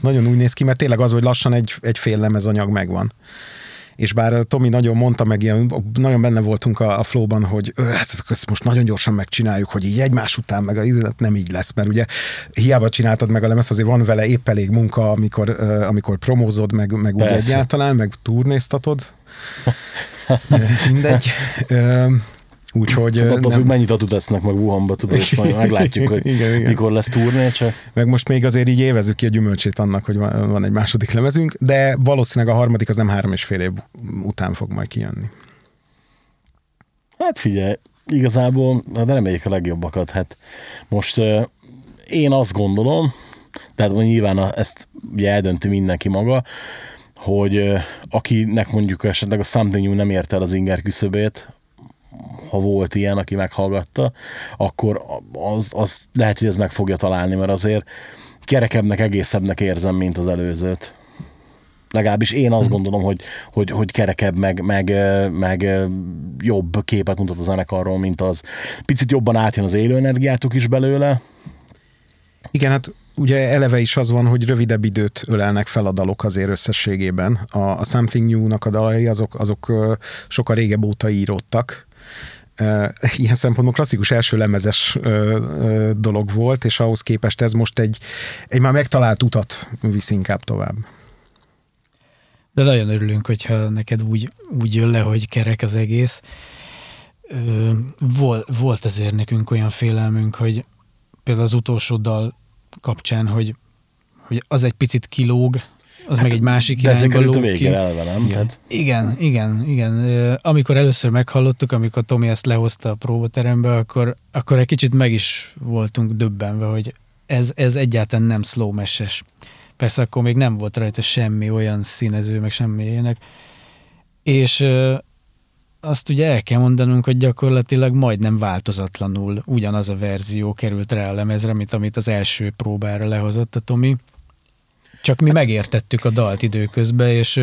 Nagyon úgy néz ki, mert tényleg az, hogy lassan egy, egy fél lemezanyag megvan. És bár Tomi nagyon mondta meg, ilyen, nagyon benne voltunk a, a flowban, hogy "Ö, hát ezt most nagyon gyorsan megcsináljuk, hogy így egymás után meg a hát nem így lesz, mert ugye hiába csináltad meg a lemezt, azért van vele épp elég munka, amikor, amikor promózod, meg, meg úgy egyáltalán, meg turnéztatod. Mindegy. Úgyhogy Hát attól nem- függ, mennyit adut esznek meg Wuhanba, tudod, és majd meglátjuk, hogy Igen, igen. mikor lesz turné, csak meg most még azért így évezzük ki a gyümölcsét annak, hogy van egy második lemezünk, de valószínűleg a harmadik az nem három és fél év után fog majd kijönni. Hát figyelj, igazából hát reméljük a legjobbakat. Hát most én azt gondolom, tehát nyilván ezt ugye eldönti mindenki maga, hogy uh, akinek mondjuk esetleg a Something New nem érte el az inger küszöbét, ha volt ilyen, aki meghallgatta, akkor az, az lehet, hogy ez meg fogja találni, mert azért kerekebbnek, egészebbnek érzem, mint az előzőt. Legalábbis én azt gondolom, hogy, hogy, hogy kerekebb, meg, meg, meg jobb képet mutat a zenekarról, mint az. Picit jobban átjön az élő energiátok is belőle. Igen, hát ugye eleve is az van, hogy rövidebb időt ölelnek fel a dalok azért összességében. A, a Something New-nak a dalai azok, azok sokkal régebb óta íródtak. Ilyen szempontból klasszikus első lemezes dolog volt, és ahhoz képest ez most egy, egy már megtalált utat visz inkább tovább. De nagyon örülünk, hogyha neked úgy, úgy jön le, hogy kerek az egész. Volt, volt azért nekünk olyan félelmünk, hogy például az utolsó dal kapcsán, hogy, hogy az egy picit kilóg, az hát, meg egy másik irányba lóg ki. nem? Tehát, Igen, igen, igen. Amikor először meghallottuk, amikor Tomi ezt lehozta a próbaterembe, akkor, akkor egy kicsit meg is voltunk döbbenve, hogy ez, ez egyáltalán nem slow meses. Persze akkor még nem volt rajta semmi olyan színező, meg semmi ilyenek. És azt ugye el kell mondanunk, hogy gyakorlatilag majdnem változatlanul ugyanaz a verzió került rá a lemezre, mint amit az első próbára lehozott a Tomi. Csak mi megértettük a dalt időközben, és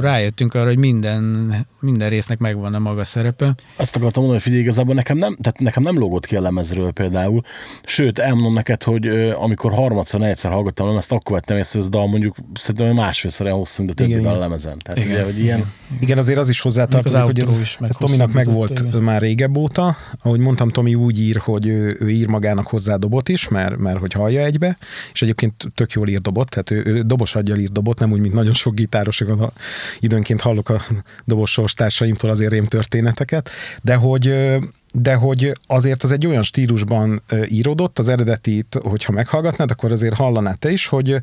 rájöttünk arra, hogy minden, minden résznek megvan a maga szerepe. azt akartam mondani, hogy figyelj, igazából nekem nem, tehát nekem nem lógott ki a lemezről például. Sőt, elmondom neked, hogy amikor harmadszor, negyedszer hallgattam a lemezt, akkor vettem észre, hogy ez a dal mondjuk szerintem másfélszer olyan hosszú, mint a többi Igen, dal a lemezen. Tehát Igen, ugye, hogy ilyen, Igen, azért az is hozzátartozik, hogy ez, is ez Tominak megvolt igen. már régebb óta. Ahogy mondtam, Tomi úgy ír, hogy ő, ő ír magának hozzá dobot is, mert, mert hogy hallja egybe, és egyébként tök jól ír dobot, tehát ő, ő dobos aggyal ír dobot, nem úgy, mint nagyon sok gitárosok, az a, időnként hallok a dobos sorstársaimtól azért rém történeteket, de hogy de hogy azért az egy olyan stílusban íródott, az eredetit, hogyha meghallgatnád, akkor azért hallanád te is, hogy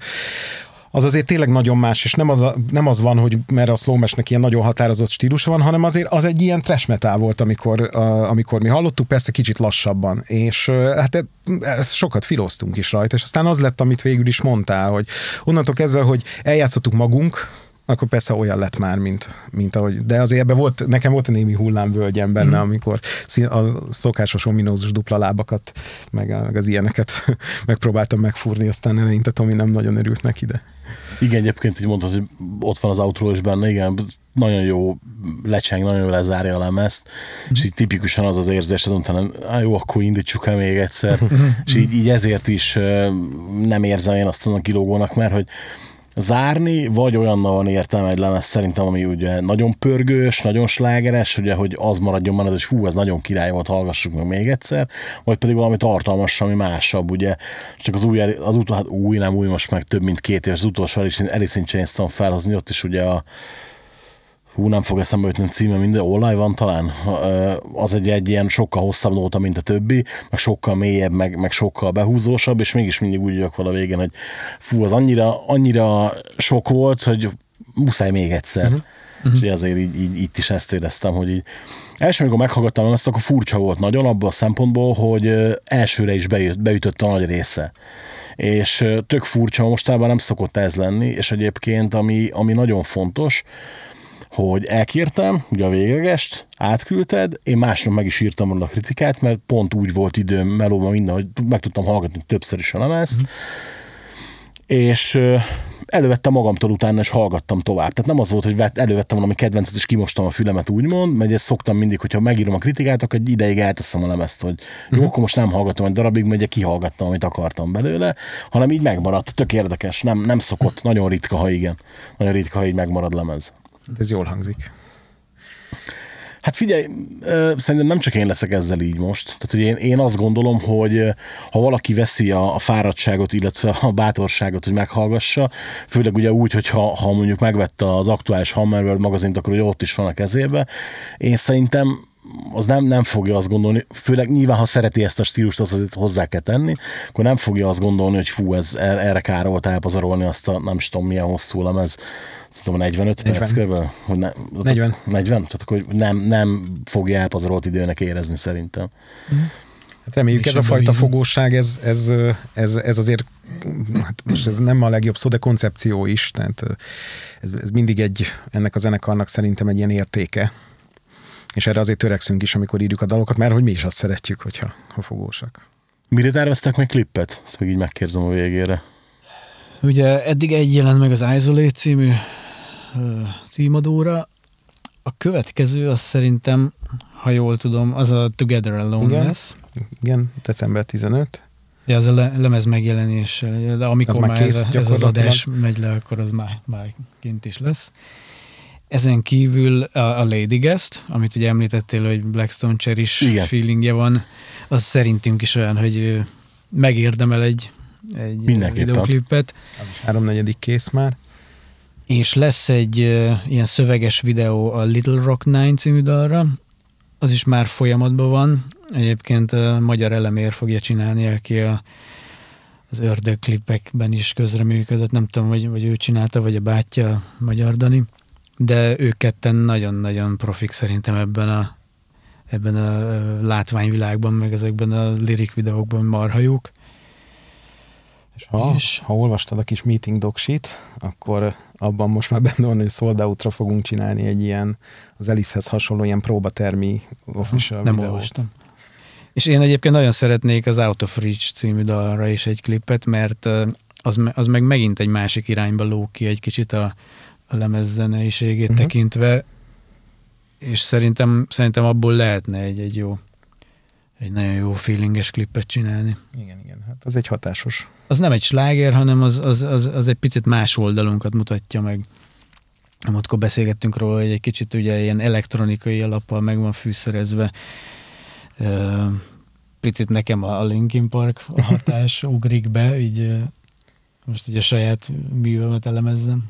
az azért tényleg nagyon más, és nem az, a, nem az van, hogy mert a slowmesnek ilyen nagyon határozott stílus van, hanem azért az egy ilyen trash metal volt, amikor, a, amikor mi hallottuk, persze kicsit lassabban, és hát e, ezt sokat filoztunk is rajta, és aztán az lett, amit végül is mondtál, hogy onnantól kezdve, hogy eljátszottuk magunk, akkor persze olyan lett már, mint, mint ahogy, de azért ebben volt, nekem volt a némi hullámvölgyem benne, mm. amikor a szokásos ominózus dupla lábakat, meg, meg az ilyeneket megpróbáltam megfúrni, aztán eleinte Tomi nem nagyon örült neki, de... Igen, egyébként így mondtad, hogy ott van az autó is benne, igen, nagyon jó lecseng, nagyon jó lezárja a lemezt, mm. és így tipikusan az az érzés, hogy utána, á, jó, akkor indítsuk el még egyszer, és így, így ezért is nem érzem én azt a kilógónak, mert hogy zárni, vagy olyannal van értelme egy lemez szerintem, ami ugye nagyon pörgős, nagyon slágeres, ugye, hogy az maradjon benne, hogy fú, ez nagyon király volt, hallgassuk meg még egyszer, vagy pedig valami tartalmas, ami másabb, ugye, csak az új, az utó, hát új, nem új, most meg több mint két éves, az utolsó Alice in felhozni, ott is ugye a hú, nem fog eszembe jutni a címe, minden olaj van talán, az egy, egy ilyen sokkal hosszabb nóta, mint a többi, meg sokkal mélyebb, meg, meg sokkal behúzósabb, és mégis mindig úgy vagyok vala végén, hogy fú, az annyira, annyira sok volt, hogy muszáj még egyszer. Uh-huh. Uh-huh. És azért így, így, itt is ezt éreztem, hogy így első, amikor meghallgattam ezt, akkor furcsa volt nagyon abban a szempontból, hogy elsőre is beüt, beütött a nagy része és tök furcsa, mostában nem szokott ez lenni, és egyébként ami, ami nagyon fontos, hogy elkértem, ugye a végegest, átküldted, én másnap meg is írtam volna a kritikát, mert pont úgy volt időm melóban minden, hogy meg tudtam hallgatni többször is a lemezt, mm. és elővettem magamtól utána, és hallgattam tovább. Tehát nem az volt, hogy vett, elővettem valami kedvencet, és kimostam a fülemet, úgymond, mert ezt szoktam mindig, hogyha megírom a kritikát, akkor egy ideig elteszem a lemezt, hogy jó, uh-huh. akkor most nem hallgatom egy darabig, mert ugye kihallgattam, amit akartam belőle, hanem így megmaradt. Tök érdekes, nem, nem szokott, nagyon ritka, ha igen. Nagyon ritka, ha így megmarad lemez. Ez jól hangzik. Hát figyelj, szerintem nem csak én leszek ezzel így most. Tehát, hogy én, én azt gondolom, hogy ha valaki veszi a, a fáradtságot, illetve a bátorságot, hogy meghallgassa, főleg ugye úgy, hogy ha, ha mondjuk megvette az aktuális Hammerworld magazint, akkor ugye ott is van a kezébe. Én szerintem az nem, nem fogja azt gondolni, főleg nyilván, ha szereti ezt a stílust, az azért hozzá kell tenni, akkor nem fogja azt gondolni, hogy fú, ez erre kár volt elpazarolni azt a nem is tudom milyen hosszú lemez, tudom, 45 40. perc körül? Hogy ne, 40. 40? Tehát akkor nem, nem fogja elpazarolt időnek érezni szerintem. Mm. Hát reméljük ez a fajta fogóság, ez, ez, ez, ez azért, hát most ez nem a legjobb szó, de koncepció is, tehát ez, ez mindig egy, ennek a zenekarnak szerintem egy ilyen értéke, és erre azért törekszünk is, amikor írjuk a dalokat, mert hogy mi is azt szeretjük, hogyha ha fogósak. Mire terveztek meg klippet? Ezt meg így megkérdezem a végére. Ugye eddig egy jelent meg az Isolate című címadóra. A következő az szerintem, ha jól tudom, az a Together Alone igen, lesz. Igen, december 15. Ja, az a le, lemez megjelenéssel, de amikor az már, már kész, ez, a, ez az adás megy le, akkor az már, már kint is lesz. Ezen kívül a, a Lady Guest, amit ugye említettél, hogy Blackstone Cherish Igen. feelingje van, az szerintünk is olyan, hogy megérdemel egy, egy videoklipet. Az háromnegyedik kész már. És lesz egy uh, ilyen szöveges videó a Little Rock Nine című dalra, az is már folyamatban van. Egyébként a Magyar Elemér fogja csinálni, aki a, az ördögklipekben is közreműködött. Nem tudom, vagy, vagy ő csinálta, vagy a bátyja, Magyar Dani de ők ketten nagyon-nagyon profik szerintem ebben a, ebben a látványvilágban, meg ezekben a lirik videókban marhajuk. És ha, és ha olvastad a kis meeting doksit, akkor abban most már benne van, hogy sold out fogunk csinálni egy ilyen, az Elishez hasonló ilyen próbatermi official Nem videót. olvastam. És én egyébként nagyon szeretnék az Out of Reach című dalra is egy klipet, mert az, az meg megint egy másik irányba lók ki egy kicsit a, a lemez zeneiségét uh-huh. tekintve, és szerintem, szerintem abból lehetne egy, egy jó, egy nagyon jó feelinges klippet csinálni. Igen, igen, hát az egy hatásos. Az nem egy sláger, hanem az, az, az, az egy picit más oldalunkat mutatja meg. Amikor beszélgettünk róla, hogy egy kicsit ugye ilyen elektronikai alappal meg van fűszerezve. Picit nekem a Linkin Park hatás ugrik be, így Most ugye a saját művemet elemezzem.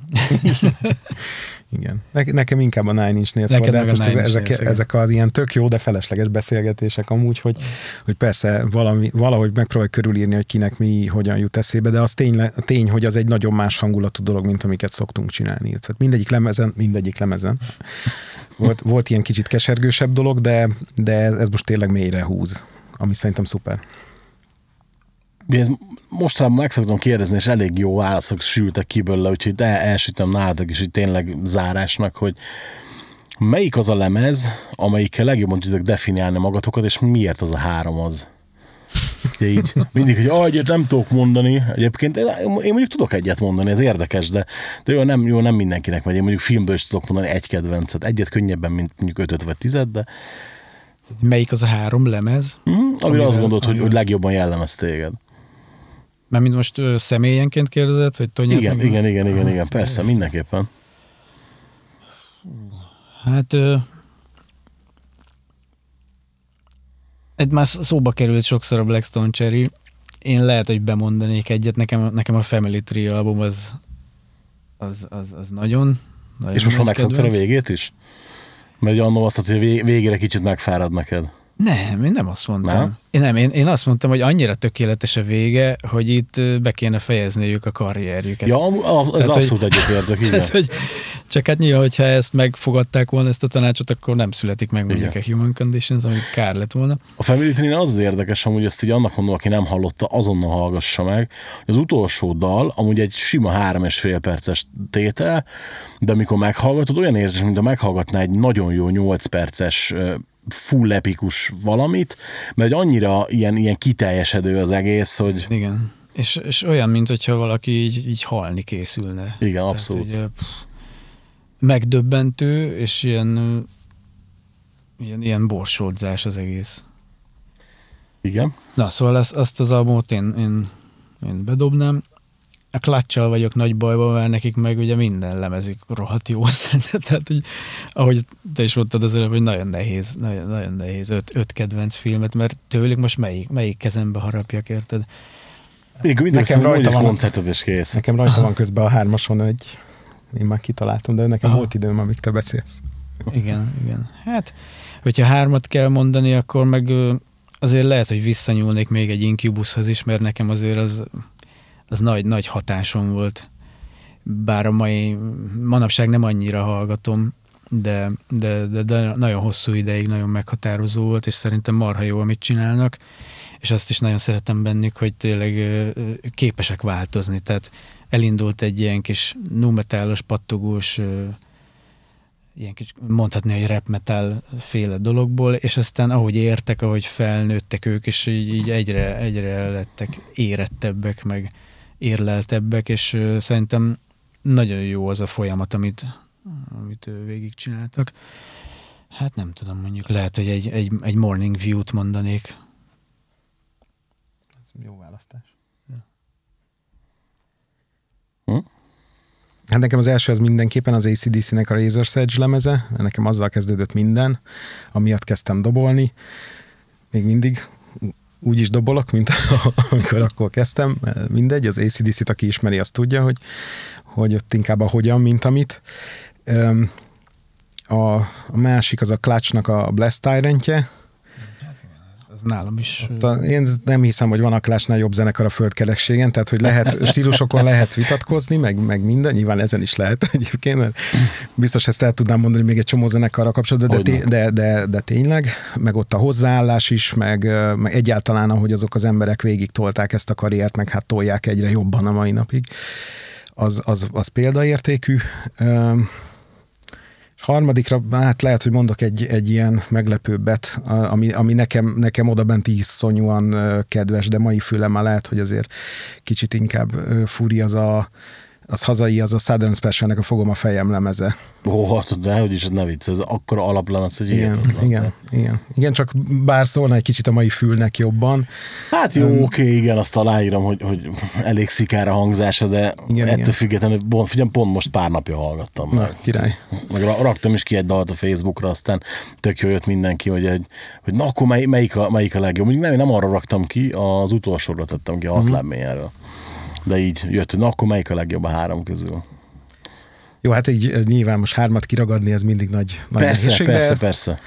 Igen. Ne, nekem inkább a Nine Inch Nails volt, de a most ez, ezek, igen. ezek az ilyen tök jó, de felesleges beszélgetések amúgy, hogy, hogy persze valami, valahogy megpróbálj körülírni, hogy kinek mi hogyan jut eszébe, de az tény, tény, hogy az egy nagyon más hangulatú dolog, mint amiket szoktunk csinálni. Tehát mindegyik lemezen, mindegyik lemezen. Volt, volt ilyen kicsit kesergősebb dolog, de, de ez most tényleg mélyre húz, ami szerintem szuper. Mostanában meg szoktam kérdezni, és elég jó válaszok sültek ki belőle, úgyhogy el, elsütöm nálatok is, hogy tényleg zárásnak, hogy melyik az a lemez, amelyikkel legjobban tudok definiálni magatokat, és miért az a három az? Ugye így, mindig, hogy ah, egyet nem tudok mondani. Egyébként én mondjuk tudok egyet mondani, ez érdekes, de, de jó, nem, jó, nem mindenkinek megy. Én mondjuk filmből is tudok mondani egy kedvencet. Egyet könnyebben, mint mondjuk ötöt vagy tizet, de Melyik az a három lemez? hm, amire Amivel- azt gondolod, hogy, amivel- hogy legjobban jellemez téged. Mert mint most ö, személyenként kérdezed, hogy Tonyát Igen, meg... igen, igen, igen, igen, persze, mindenképpen. Hát ö, ez már szóba került sokszor a Blackstone Cherry. Én lehet, hogy bemondanék egyet. Nekem, nekem a Family Tree album az, az, az, az nagyon, nagyon És most már megszoktad a végét is? Mert annól azt mondtad, hogy a vég- végére kicsit megfárad neked. Nem, én nem azt mondtam. Nem? Én, nem, én, én azt mondtam, hogy annyira tökéletes a vége, hogy itt be kéne fejezniük a karrierjüket. Ja, a- ez Tehát, abszolút egyetértek, igen. Tehát, hogy csak hát nyilván, hogyha ezt megfogadták volna ezt a tanácsot, akkor nem születik meg mondjuk Igen. a Human Conditions, ami kár lett volna. A Family Tree az az érdekes, amúgy ezt így annak mondom, aki nem hallotta, azonnal hallgassa meg. hogy Az utolsó dal, amúgy egy sima három és fél perces tétel, de amikor meghallgatod, olyan érzés, mint a meghallgatná egy nagyon jó 8 perces full epikus valamit, mert annyira ilyen, ilyen kiteljesedő az egész, hogy Igen. És, és olyan, mint hogyha valaki így, így halni készülne. Igen, abszolút. ugye, pff, megdöbbentő, és ilyen, ilyen, ilyen borsódzás az egész. igen. Na, szóval azt, azt az albumot én, én, én bedobnám. A klatcsal vagyok nagy bajban, mert nekik meg ugye minden lemezük rohadt jó szerintem. Tehát, hogy ahogy te is mondtad az előbb, hogy nagyon nehéz, nagyon, nagyon nehéz öt, öt kedvenc filmet, mert tőlük most melyik, melyik kezembe harapjak, érted? Még mindig Nekem rajta van- koncertet is kész. Nekem rajta van közben a hármason egy, én már kitaláltam, de nekem Aha. volt időm, amíg te beszélsz. Igen, igen. Hát, hogyha hármat kell mondani, akkor meg azért lehet, hogy visszanyúlnék még egy Incubushoz is, mert nekem azért az, az nagy, nagy hatásom volt. Bár a mai, manapság nem annyira hallgatom, de, de, de, de nagyon hosszú ideig nagyon meghatározó volt, és szerintem marha jó, amit csinálnak, és azt is nagyon szeretem bennük, hogy tényleg képesek változni, tehát elindult egy ilyen kis numetálos, pattogós ilyen kis, mondhatni, hogy rap metal féle dologból, és aztán ahogy értek, ahogy felnőttek ők, és így, így egyre, egyre lettek érettebbek, meg érleltebbek, és szerintem nagyon jó az a folyamat, amit, amit végigcsináltak. Hát nem tudom, mondjuk lehet, hogy egy, egy, egy Morning View-t mondanék. Ez jó választás. Hm? Hát nekem az első az mindenképpen az ACDC-nek a Razor's Edge lemeze, nekem azzal kezdődött minden, amiatt kezdtem dobolni. Még mindig úgy is dobolok, mint amikor akkor kezdtem. Mindegy, az ACDC-t, aki ismeri, azt tudja, hogy, hogy ott inkább a hogyan, mint amit. A, a másik az a Clutchnak a Blast Tyrantje, Az nálam is. Ta- Én nem hiszem, hogy van a Clash-nál jobb zenekar a földkerekségen, tehát hogy lehet, stílusokon lehet vitatkozni, meg, meg minden, nyilván ezen is lehet egyébként, mert biztos ezt el tudnám mondani még egy csomó zenekarra kapcsolatban, de, té- de, de, de tényleg, meg ott a hozzáállás is, meg, meg egyáltalán, ahogy azok az emberek végig tolták ezt a karriert, meg hát tolják egyre jobban a mai napig, az, az, az példaértékű. Harmadikra, hát lehet, hogy mondok egy, egy ilyen meglepőbbet, ami, ami nekem, nekem oda bent iszonyúan kedves, de mai fülemmel lehet, hogy azért kicsit inkább ö, furi az a az hazai, az a Southern Specialnek a Fogom a fejem lemeze. Ó, hát, de hogy is ez ne vicc, ez akkora alaplemez, hogy Igen, igen, igen. Igen, csak bár szólna egy kicsit a mai fülnek jobban. Hát jó, oké, igen, azt aláírom, hogy, hogy elég szikára hangzása, de Igen, ettől igen. függetlenül, figyelj, pont most pár napja hallgattam. Na, meg. király. Meg ra- raktam is ki egy dalt a Facebookra, aztán tök jó jött mindenki, hogy, egy, hogy na akkor mely, melyik, a, melyik a legjobb. Mondjuk nem, én nem arra raktam ki, az utolsóra tettem ki, a Mhm. hat lábményáról. De így jött, na akkor melyik a legjobb a három közül? Jó, hát így ö, nyilván most hármat kiragadni, ez mindig nagy, nagy Persze, nehézség, persze, de, persze.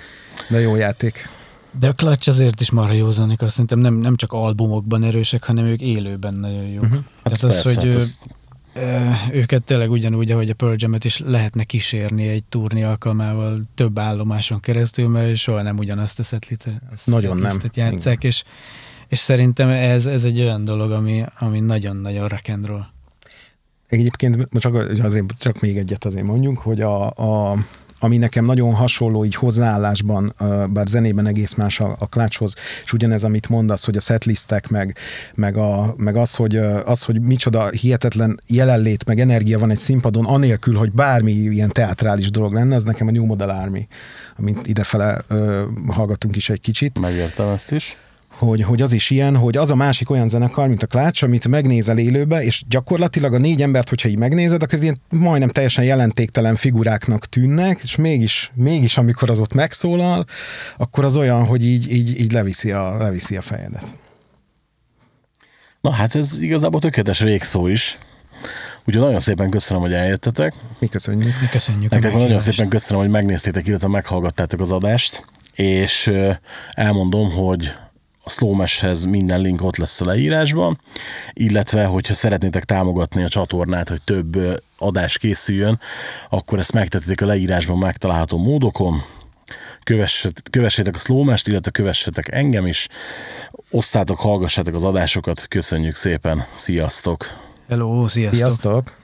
de jó játék. De a Clutch azért is marha jó zenekar, szerintem nem, nem csak albumokban erősek, hanem ők élőben nagyon jók. Uh-huh. Hát Tehát az, persze, hogy hát az- ö, őket tényleg ugyanúgy, ahogy a Pearl Jam-et is lehetne kísérni egy turné alkalmával több állomáson keresztül, mert soha nem ugyanazt a setlit, Nagyon nem. játszák, és, és szerintem ez, ez egy olyan dolog, ami, ami nagyon-nagyon rock and roll. Egyébként csak, azért, csak még egyet azért mondjunk, hogy a, a, ami nekem nagyon hasonló így hozzáállásban, bár zenében egész más a, a klácshoz, és ugyanez, amit mondasz, hogy a setlistek, meg, meg, a, meg az, hogy, az, hogy micsoda hihetetlen jelenlét, meg energia van egy színpadon, anélkül, hogy bármi ilyen teátrális dolog lenne, az nekem a New Model Army, amit idefele ö, hallgatunk is egy kicsit Megértem ezt is. Hogy, hogy az is ilyen, hogy az a másik olyan zenekar, mint a Klács, amit megnézel élőbe, és gyakorlatilag a négy embert, hogyha így megnézed, akkor ilyen majdnem teljesen jelentéktelen figuráknak tűnnek, és mégis, mégis amikor az ott megszólal, akkor az olyan, hogy így, így, így leviszi, a, leviszi a fejedet. Na hát ez igazából tökéletes végszó is. Úgyhogy nagyon szépen köszönöm, hogy eljöttetek. Mi köszönjük. Mi köszönjük Nektek nagyon szépen köszönöm, hogy megnéztétek, illetve meghallgattátok az adást, és elmondom, hogy a Slowmeshez minden link ott lesz a leírásban, illetve, hogyha szeretnétek támogatni a csatornát, hogy több adás készüljön, akkor ezt megtetitek a leírásban megtalálható módokon, Kövesset, kövessétek a Slowmest, illetve kövessetek engem is, osszátok, hallgassátok az adásokat, köszönjük szépen, sziasztok! Hello, sziasztok! Sziasztok!